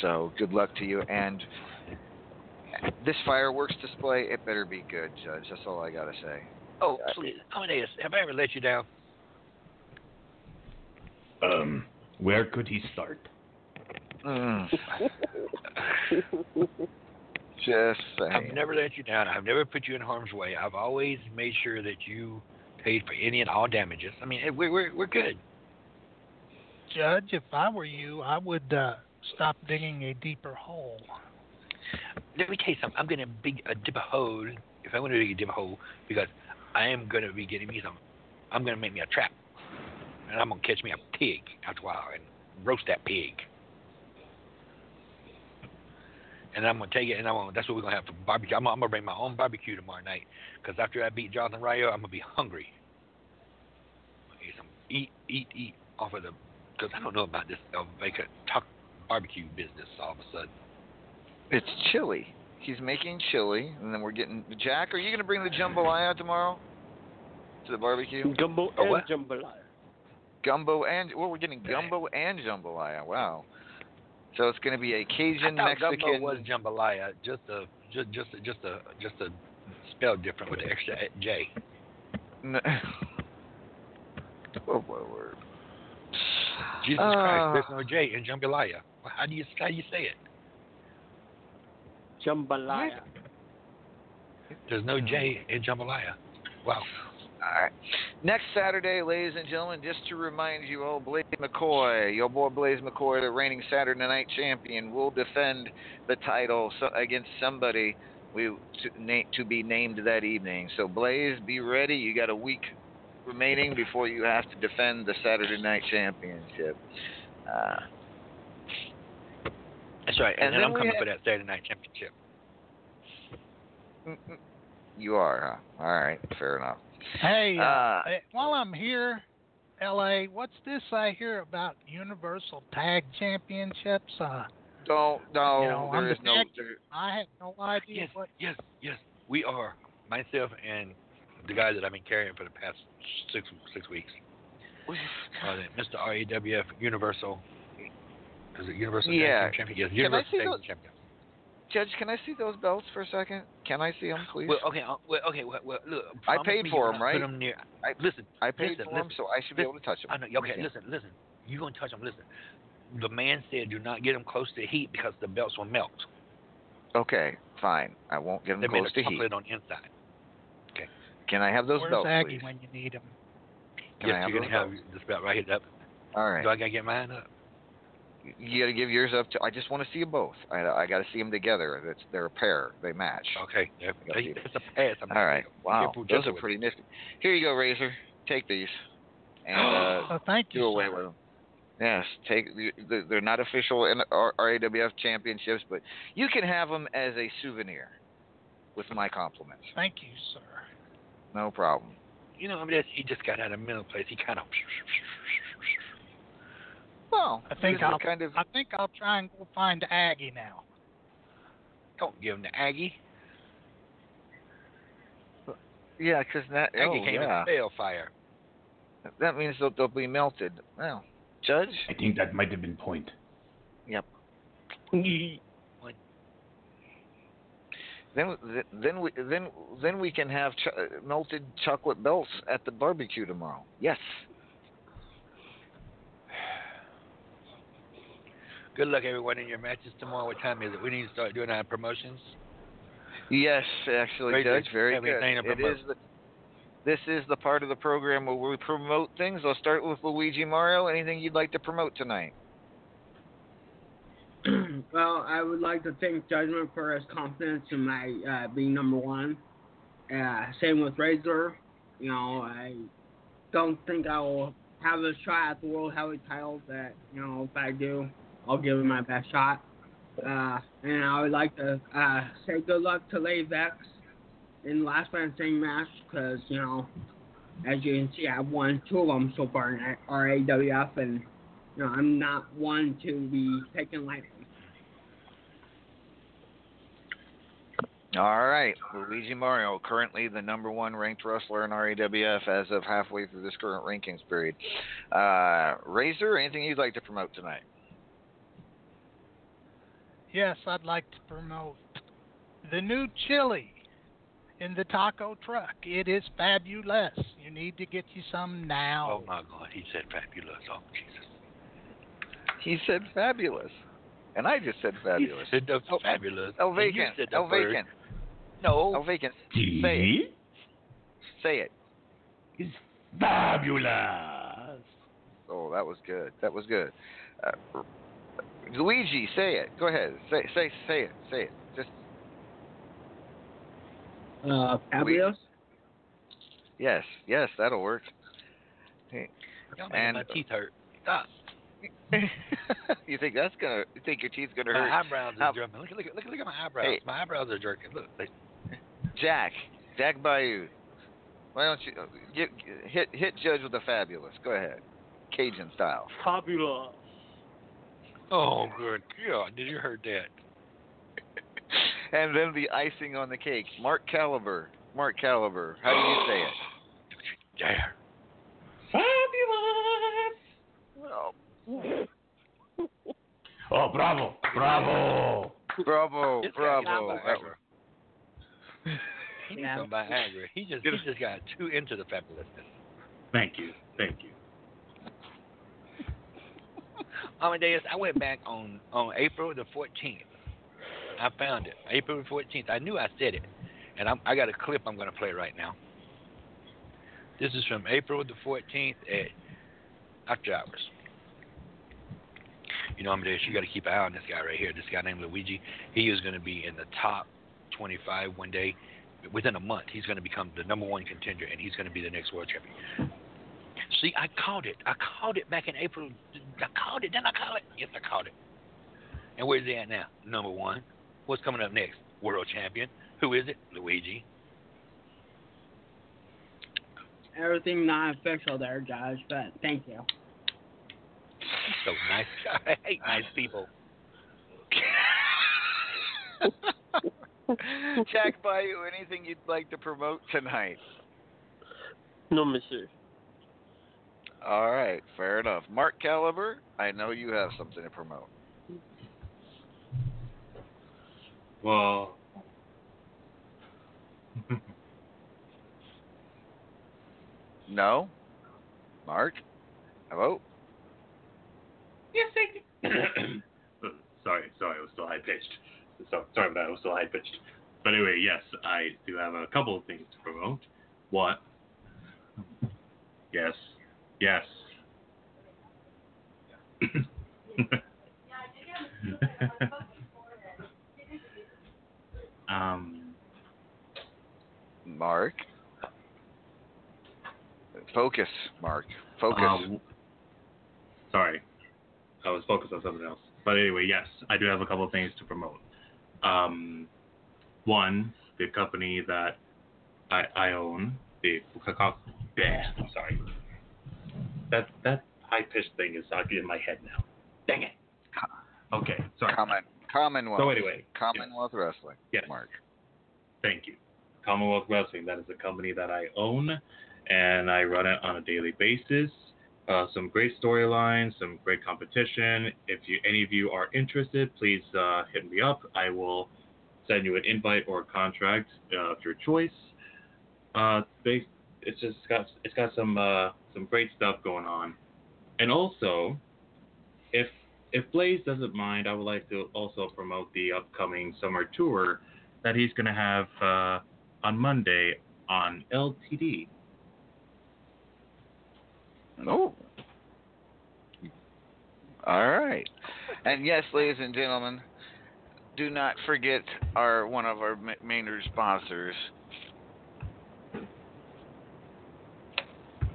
so good luck to you. And this fireworks display, it better be good, Judge. That's all I gotta say. Oh, please, Amadeus, have I ever let you down? Um, where could he start? Mm. Just I've never let you down. I've never put you in harm's way. I've always made sure that you paid for any and all damages. I mean, we're we're we're good. Judge, if I were you, I would uh, stop digging a deeper hole. Let me tell you something. I'm gonna dig a dip a hole if I'm gonna dig a dip a hole because I am gonna be getting me some. I'm gonna make me a trap, and I'm gonna catch me a pig after a while and roast that pig. And I'm gonna take it, and I'm gonna, that's what we're gonna have for barbecue. I'm, I'm gonna bring my own barbecue tomorrow night, because after I beat Jonathan Rayo, I'm gonna be hungry. Eat some, eat, eat, eat off of the, because I don't know about this uh, make a talk barbecue business all of a sudden. It's chili. He's making chili, and then we're getting. Jack, are you gonna bring the jambalaya tomorrow to the barbecue? Gumbo and what? jambalaya. Gumbo and well, we're getting gumbo and jambalaya. Wow. So it's gonna be a Cajun I thought Mexican. gumbo was jambalaya, just a just just a, just a just a spelled different with the extra J. N- oh my word. Jesus Uh, Christ, there's no J in jambalaya. Well, How do you how do you say it? Jambalaya. There's no J in jambalaya. Wow. All right. Next Saturday, ladies and gentlemen, just to remind you old Blaze McCoy, your boy Blaze McCoy, the reigning Saturday Night Champion, will defend the title against somebody we to, na- to be named that evening. So Blaze, be ready. You got a week remaining before you have to defend the Saturday Night Championship. Uh, That's right. And, And then, then I'm coming have- for that Saturday night championship. you are, huh? All right, fair enough. Hey, uh, Uh, while I'm here, LA, what's this I hear about Universal Tag Championships? Uh, Don't, no, You know, I'm there is the no. There, I have no idea Yes, what. yes, yes. We are myself and the guy that I've been carrying for the past six six weeks. Uh, Mr. RAWF Universal. Is it Universal Tag Yeah. Team Champion? Yes, Universal see Tag those- Champion. Judge, can I see those belts for a second? Can I see them, please? Well, okay, uh, well, okay, well, well look. I paid for you're 'em, not right? Near. I- listen, I paid listen, for them, so I should be able to touch them. I know. Okay, listen, listen. You gonna touch them? Listen. The man said, "Do not get them close to heat because the belts will melt. Okay, fine. I won't get them They made close a to heat. chocolate on inside." Okay. Can I have those Where's belts, Aggie please? when you need him? Can yes, I have you're those gonna have belts? this belt right here up. All right. Do I gotta get mine up? You got to give yours up to. I just want to see them both. I, I got to see them together. That's they're a pair. They match. Okay. There, I gotta see that's a pass. I'm All right. Wow. Those are pretty nifty. Here you go, Razor. Take these. And uh, Oh, thank you. do away sir. with them. Yes, take. they're- not official RAWF championships, but you can have them as a souvenir. With my compliments. Thank you, sir. No problem. You know, I mean, he just got out of middle place. He kind of. Well, I think I'll kind of. I think I'll try and go find Aggie now. Don't give him to Aggie. Yeah, because that. Aggie oh, came yeah. in balefire. That means they'll, they'll be melted. Well, Judge. I think that might have been point. Yep. Then, then we then then we can have ch- uh, melted chocolate belts at the barbecue tomorrow. Yes. Good luck, everyone, in your matches tomorrow. What time is it? We need to start doing our promotions. Yes, actually, Very Judge. good. Very good. anything to It promote? is the. This is the part of the program where we promote things. I'll start with Luigi Mario. Anything you'd like to promote tonight? well, I would like to thank Judgment for his confidence in my uh, being number one. Uh, same with Razor. You know, I don't think I will have a shot at the World Heavyweight title, but, you know, if I do, I'll give it my best shot. Uh, and I would like to uh, say good luck to Lay Vex in the last man standing match because, you know, as you can see, I've won two of them so far in RAWF, and you know, I'm not one to be taken lightly. All right, Luigi Mario, currently the number one ranked wrestler in RAWF as of halfway through this current rankings period. Uh, Razor, anything you'd like to promote tonight? Yes, I'd like to promote the new chili in the taco truck. It is fabulous. You need to get you some now. Oh my God, he said fabulous. Oh Jesus. He said fabulous, and I just said fabulous. He said the fabulous. El And vacant. said El word. vacant. No. El vacant. Say it. Say it. It's fabulous. Oh, that was good. That was good. Uh, Luigi, say it. Go ahead. Say say say it. Say it. Just Uh, fabulous. yes, yes, that'll work. Hey, Y'all And- my teeth hurt. Stop. you think that's gonna? You think your teeth's gonna My hurt? My eyebrows How- are jerking. Look, look, look, look at my eyebrows. Hey. My eyebrows are jerking. Look. Jack, Jack Bayou. Why don't you uh, get, hit hit Judge with the fabulous? Go ahead, Cajun style. Fabulous. Oh, good God. Did you heard that? And then the icing on the cake, Mark Caliber. Mark Caliber. How do you say it? Dare. Fabulous. Oh, bravo, bravo. Bravo, This guy bravo. needs He needs Yeah. some Viagra. He just, he just got too into the fabulousness. Thank you. Thank you. Amadeus, I went back on, on April the 14th. I found it. April the 14th. I knew I said it. And I'm, I got a clip I'm going to play right now. This is from April the 14th at After Hours. You know, Amadeus, you got to keep an eye on this guy right here. This guy named Luigi. He is going to be in the top 25 one day. Within a month, he's going to become the number one contender, and he's going to be the next world champion. See, I called it. I called it back in April. I called it. Didn't I call it? Yes, I called it. And where's he at now? Number one. What's coming up next? World champion. Who is it? Luigi. Everything not official there, Judge, but thank you. So nice. I hate nice people. Jack Bayou, anything you'd like to promote tonight? No, monsieur. All right, fair enough. Mark Caliber, I know you have something to promote. Well, No? Mark? Hello? yes, I sorry, sorry, I was still high pitched. So, sorry about that, I was still high pitched. But anyway, yes, I do have a couple of things to promote. What? Yes. Yes. um. Mark. Focus, Mark. Focus. um, sorry, I was focused on something else. But anyway, yes, I do have a couple of things to promote. Um, one, the company that I, I own, the sorry. That that high pitched thing is not in my head now. Dang it. Okay, sorry. Common, Commonwealth. So anyway, Commonwealth Wrestling. Yes. Mark. Thank you. Commonwealth Wrestling. That is a company that I own, and I run it on a daily basis. Uh, some great storylines, some great competition. If you any of you are interested, please uh, hit me up. I will send you an invite or a contract uh, of your choice. Uh, they, it's just got it's got some uh, some great stuff going on, and also, if if Blaze doesn't mind, I would like to also promote the upcoming summer tour that he's going to have uh, on Monday on LTD. Oh. All right. And yes, ladies and gentlemen, do not forget our one of our ma- main sponsors.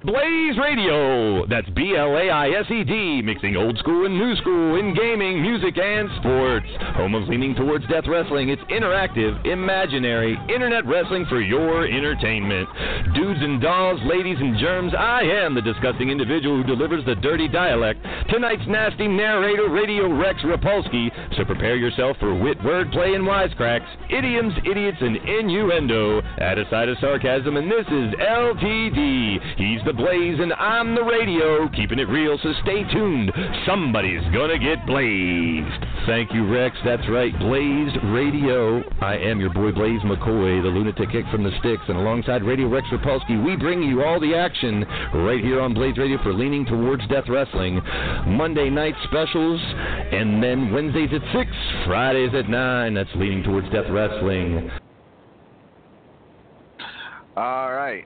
Blaze Radio. That's B L A I S E D, mixing old school and new school in gaming, music, and sports. Home of leaning towards death wrestling. It's interactive, imaginary, internet wrestling for your entertainment. Dudes and dolls, ladies and germs, I am the disgusting individual who delivers the dirty dialect. Tonight's nasty narrator, Radio Rex Rapolsky. So prepare yourself for wit, wordplay, and wisecracks, idioms, idiots, and innuendo. Add a side of sarcasm, and this is LTD. He's the Blaze, and I'm the radio, keeping it real, so stay tuned. Somebody's gonna get blazed. Thank you, Rex. That's right, Blazed Radio. I am your boy Blaze McCoy, the lunatic kick from the sticks, and alongside Radio Rex Rapolsky, we bring you all the action right here on Blaze Radio for Leaning Towards Death Wrestling. Monday night specials, and then Wednesdays at 6, Fridays at 9. That's Leaning Towards Death Wrestling. All right.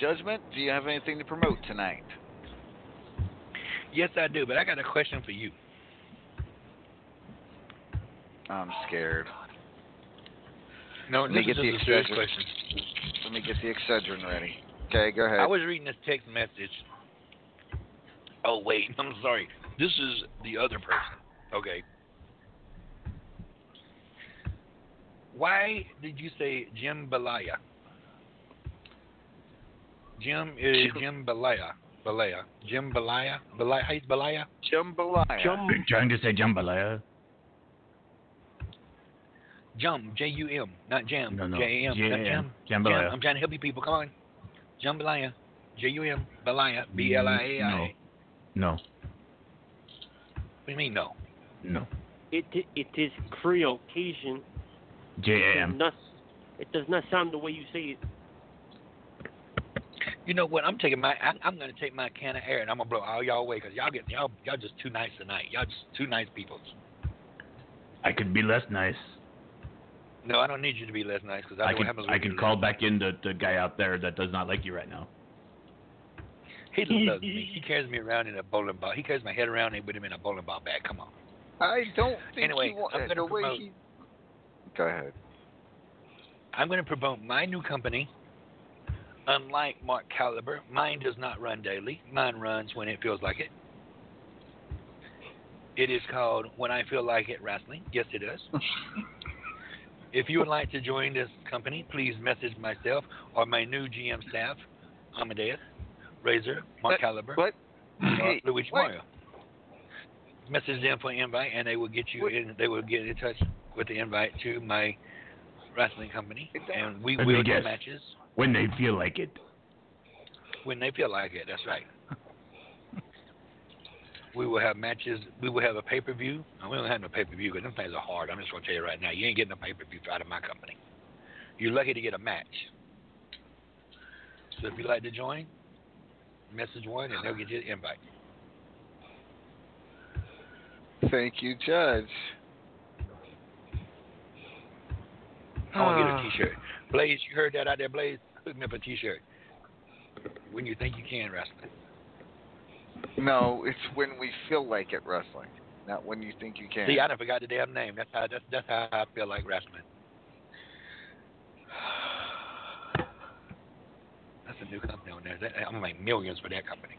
Judgment, do you have anything to promote tonight? Yes, I do, but I got a question for you. I'm scared. No, Let me get the just a serious Excedrin. question. Let me get the Excedrin ready. Okay, go ahead. I was reading this text message. Oh wait, I'm sorry. This is the other person. Okay. Why did you say Jim Balaya? Jim uh, is Jim Balaya. Balaya. Jim Balaya. Balaya. How you- Balaya? Jambalaya. Been trying to say jambalaya. Jum. J U M. Not jam. No, no. J A M. Not J-A-M. jam. Jambalaya. Jam. I'm trying to help you people. Come on. Jambalaya. J U M. Balaya. B L I A I. Mm, no. No. What do you mean no? No. It it is Creole Cajun. J A It does not it does not sound the way you say it. You know what? I'm taking my. I'm, I'm going to take my can of air and I'm gonna blow all y'all away because y'all get y'all y'all just too nice tonight. Y'all just too nice people. I could be less nice. No, I don't need you to be less nice because I I know what could happens. I when could you call lose. back in the, the guy out there that does not like you right now. He loves me. He carries me around in a bowling ball. He carries my head around with him in a bowling ball bag. Come on. I don't think Anyway, he wa- I'm gonna the way he. Go ahead. I'm going to promote my new company. Unlike Mark Caliber, mine does not run daily. Mine runs when it feels like it. It is called When I Feel Like It Wrestling. Yes, it does. if you would like to join this company, please message myself or my new GM staff, Amadeus, Razor, Mark What- Caliber, What? Hey, Luigi what? Mario. Message them for an invite, and they will get you What? in. They will get in touch with the invite to my wrestling company, and we will do matches When they feel like it. when they feel like it. That's right. we will have matches. We will have a pay per view. We don't have no pay per view because them things are hard. I'm just gonna tell you right now. You ain't getting a pay per view out of my company. You're lucky to get a match. So if you'd like to join, message one and they'll get you the invite. Thank you, Judge. I want to Ah. get a T-shirt. Blaze, you heard that out there, Blaze? Put me up a T-shirt. When you think you can wrestling. No, it's when we feel like it wrestling, not when you think you can. See, I done forgot the damn name. That's how that's, that's how I feel like wrestling. That's a new company on there. That- I'm like millions for that company.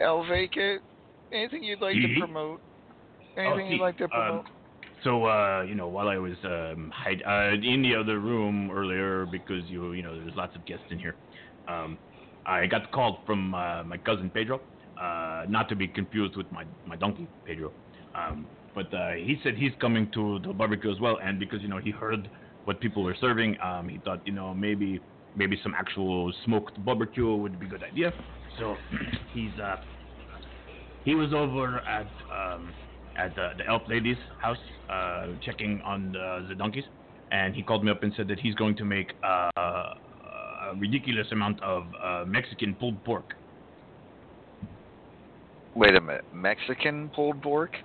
El Vacant, anything you'd like Mhm. to promote? Oh, Anything see, you'd like to promote? um, so uh, you know, while I was um, hide, uh, in the other room earlier, because you you know there's lots of guests in here, um, I got called from uh, my cousin Pedro, uh, not to be confused with my my donkey Pedro, um, but uh, he said he's coming to the barbecue as well, and because you know he heard what people were serving, um, he thought you know maybe maybe some actual smoked barbecue would be a good idea. So he's he was over at um, at the, the elf lady's house uh, checking on the, the donkeys, and he called me up and said that he's going to make uh, a ridiculous amount of uh, Mexican pulled pork. Wait a minute, Mexican pulled pork?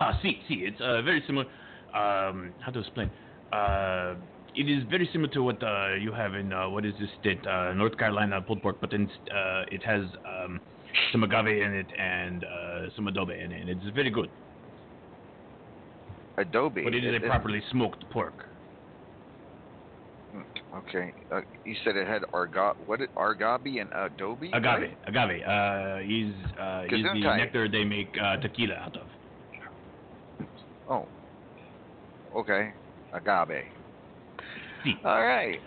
Ah, see, see, it's uh, very similar. Um, how to explain? Uh, it is very similar to what uh, you have in uh, what is this state, uh, North Carolina pulled pork, but then uh, it has um, some agave in it and uh, some adobe in it. and It's very good, Adobe. but it is It- a it- properly smoked pork. Okay, uh, you said it had arga. What did argabi and adobe? Agave, right? agave. Uh, is uh, is the nectar they make uh, tequila out of. Oh. Okay, agave. See. All right.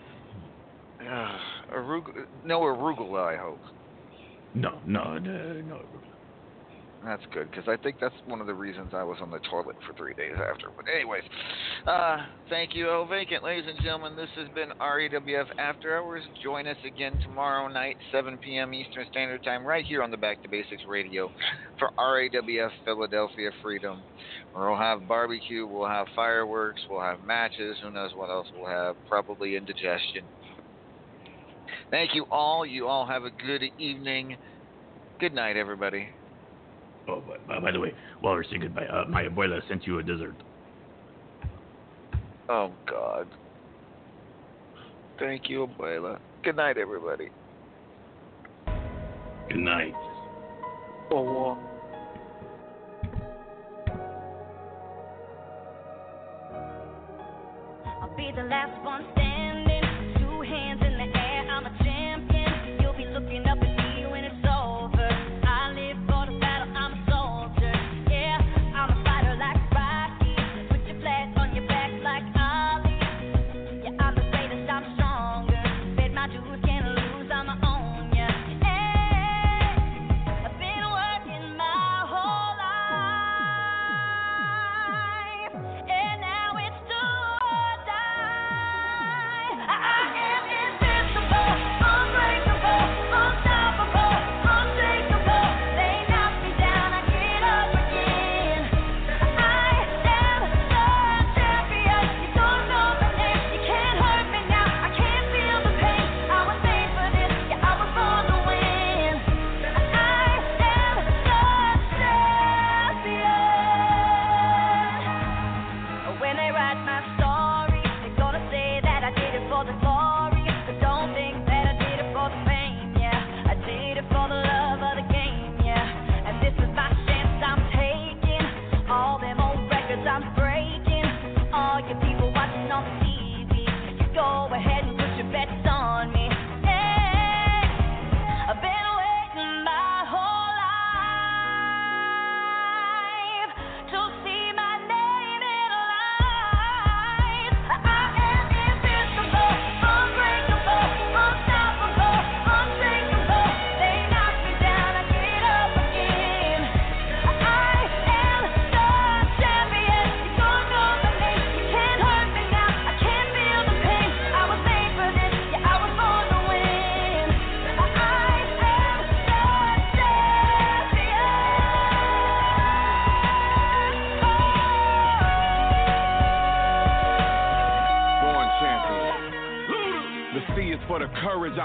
Uh, arug- no arugula, I hope. No, no, no, no. That's good because I think that's one of the reasons I was on the toilet for three days after. But anyways, uh, thank you, El Vacant, ladies and gentlemen. This has been RAWF After Hours. Join us again tomorrow night, 7 p.m. Eastern Standard Time, right here on the Back to Basics Radio for RAWF Philadelphia Freedom. We'll have barbecue, we'll have fireworks, we'll have matches. Who knows what else we'll have? Probably indigestion. Thank you all. You all have a good evening. Good night, everybody. Oh, by, by, by the way, while we're saying goodbye, uh, my abuela sent you a dessert. Oh God. Thank you, Abuela. Good night, everybody. Good night. Oh, I'll be the last one standing.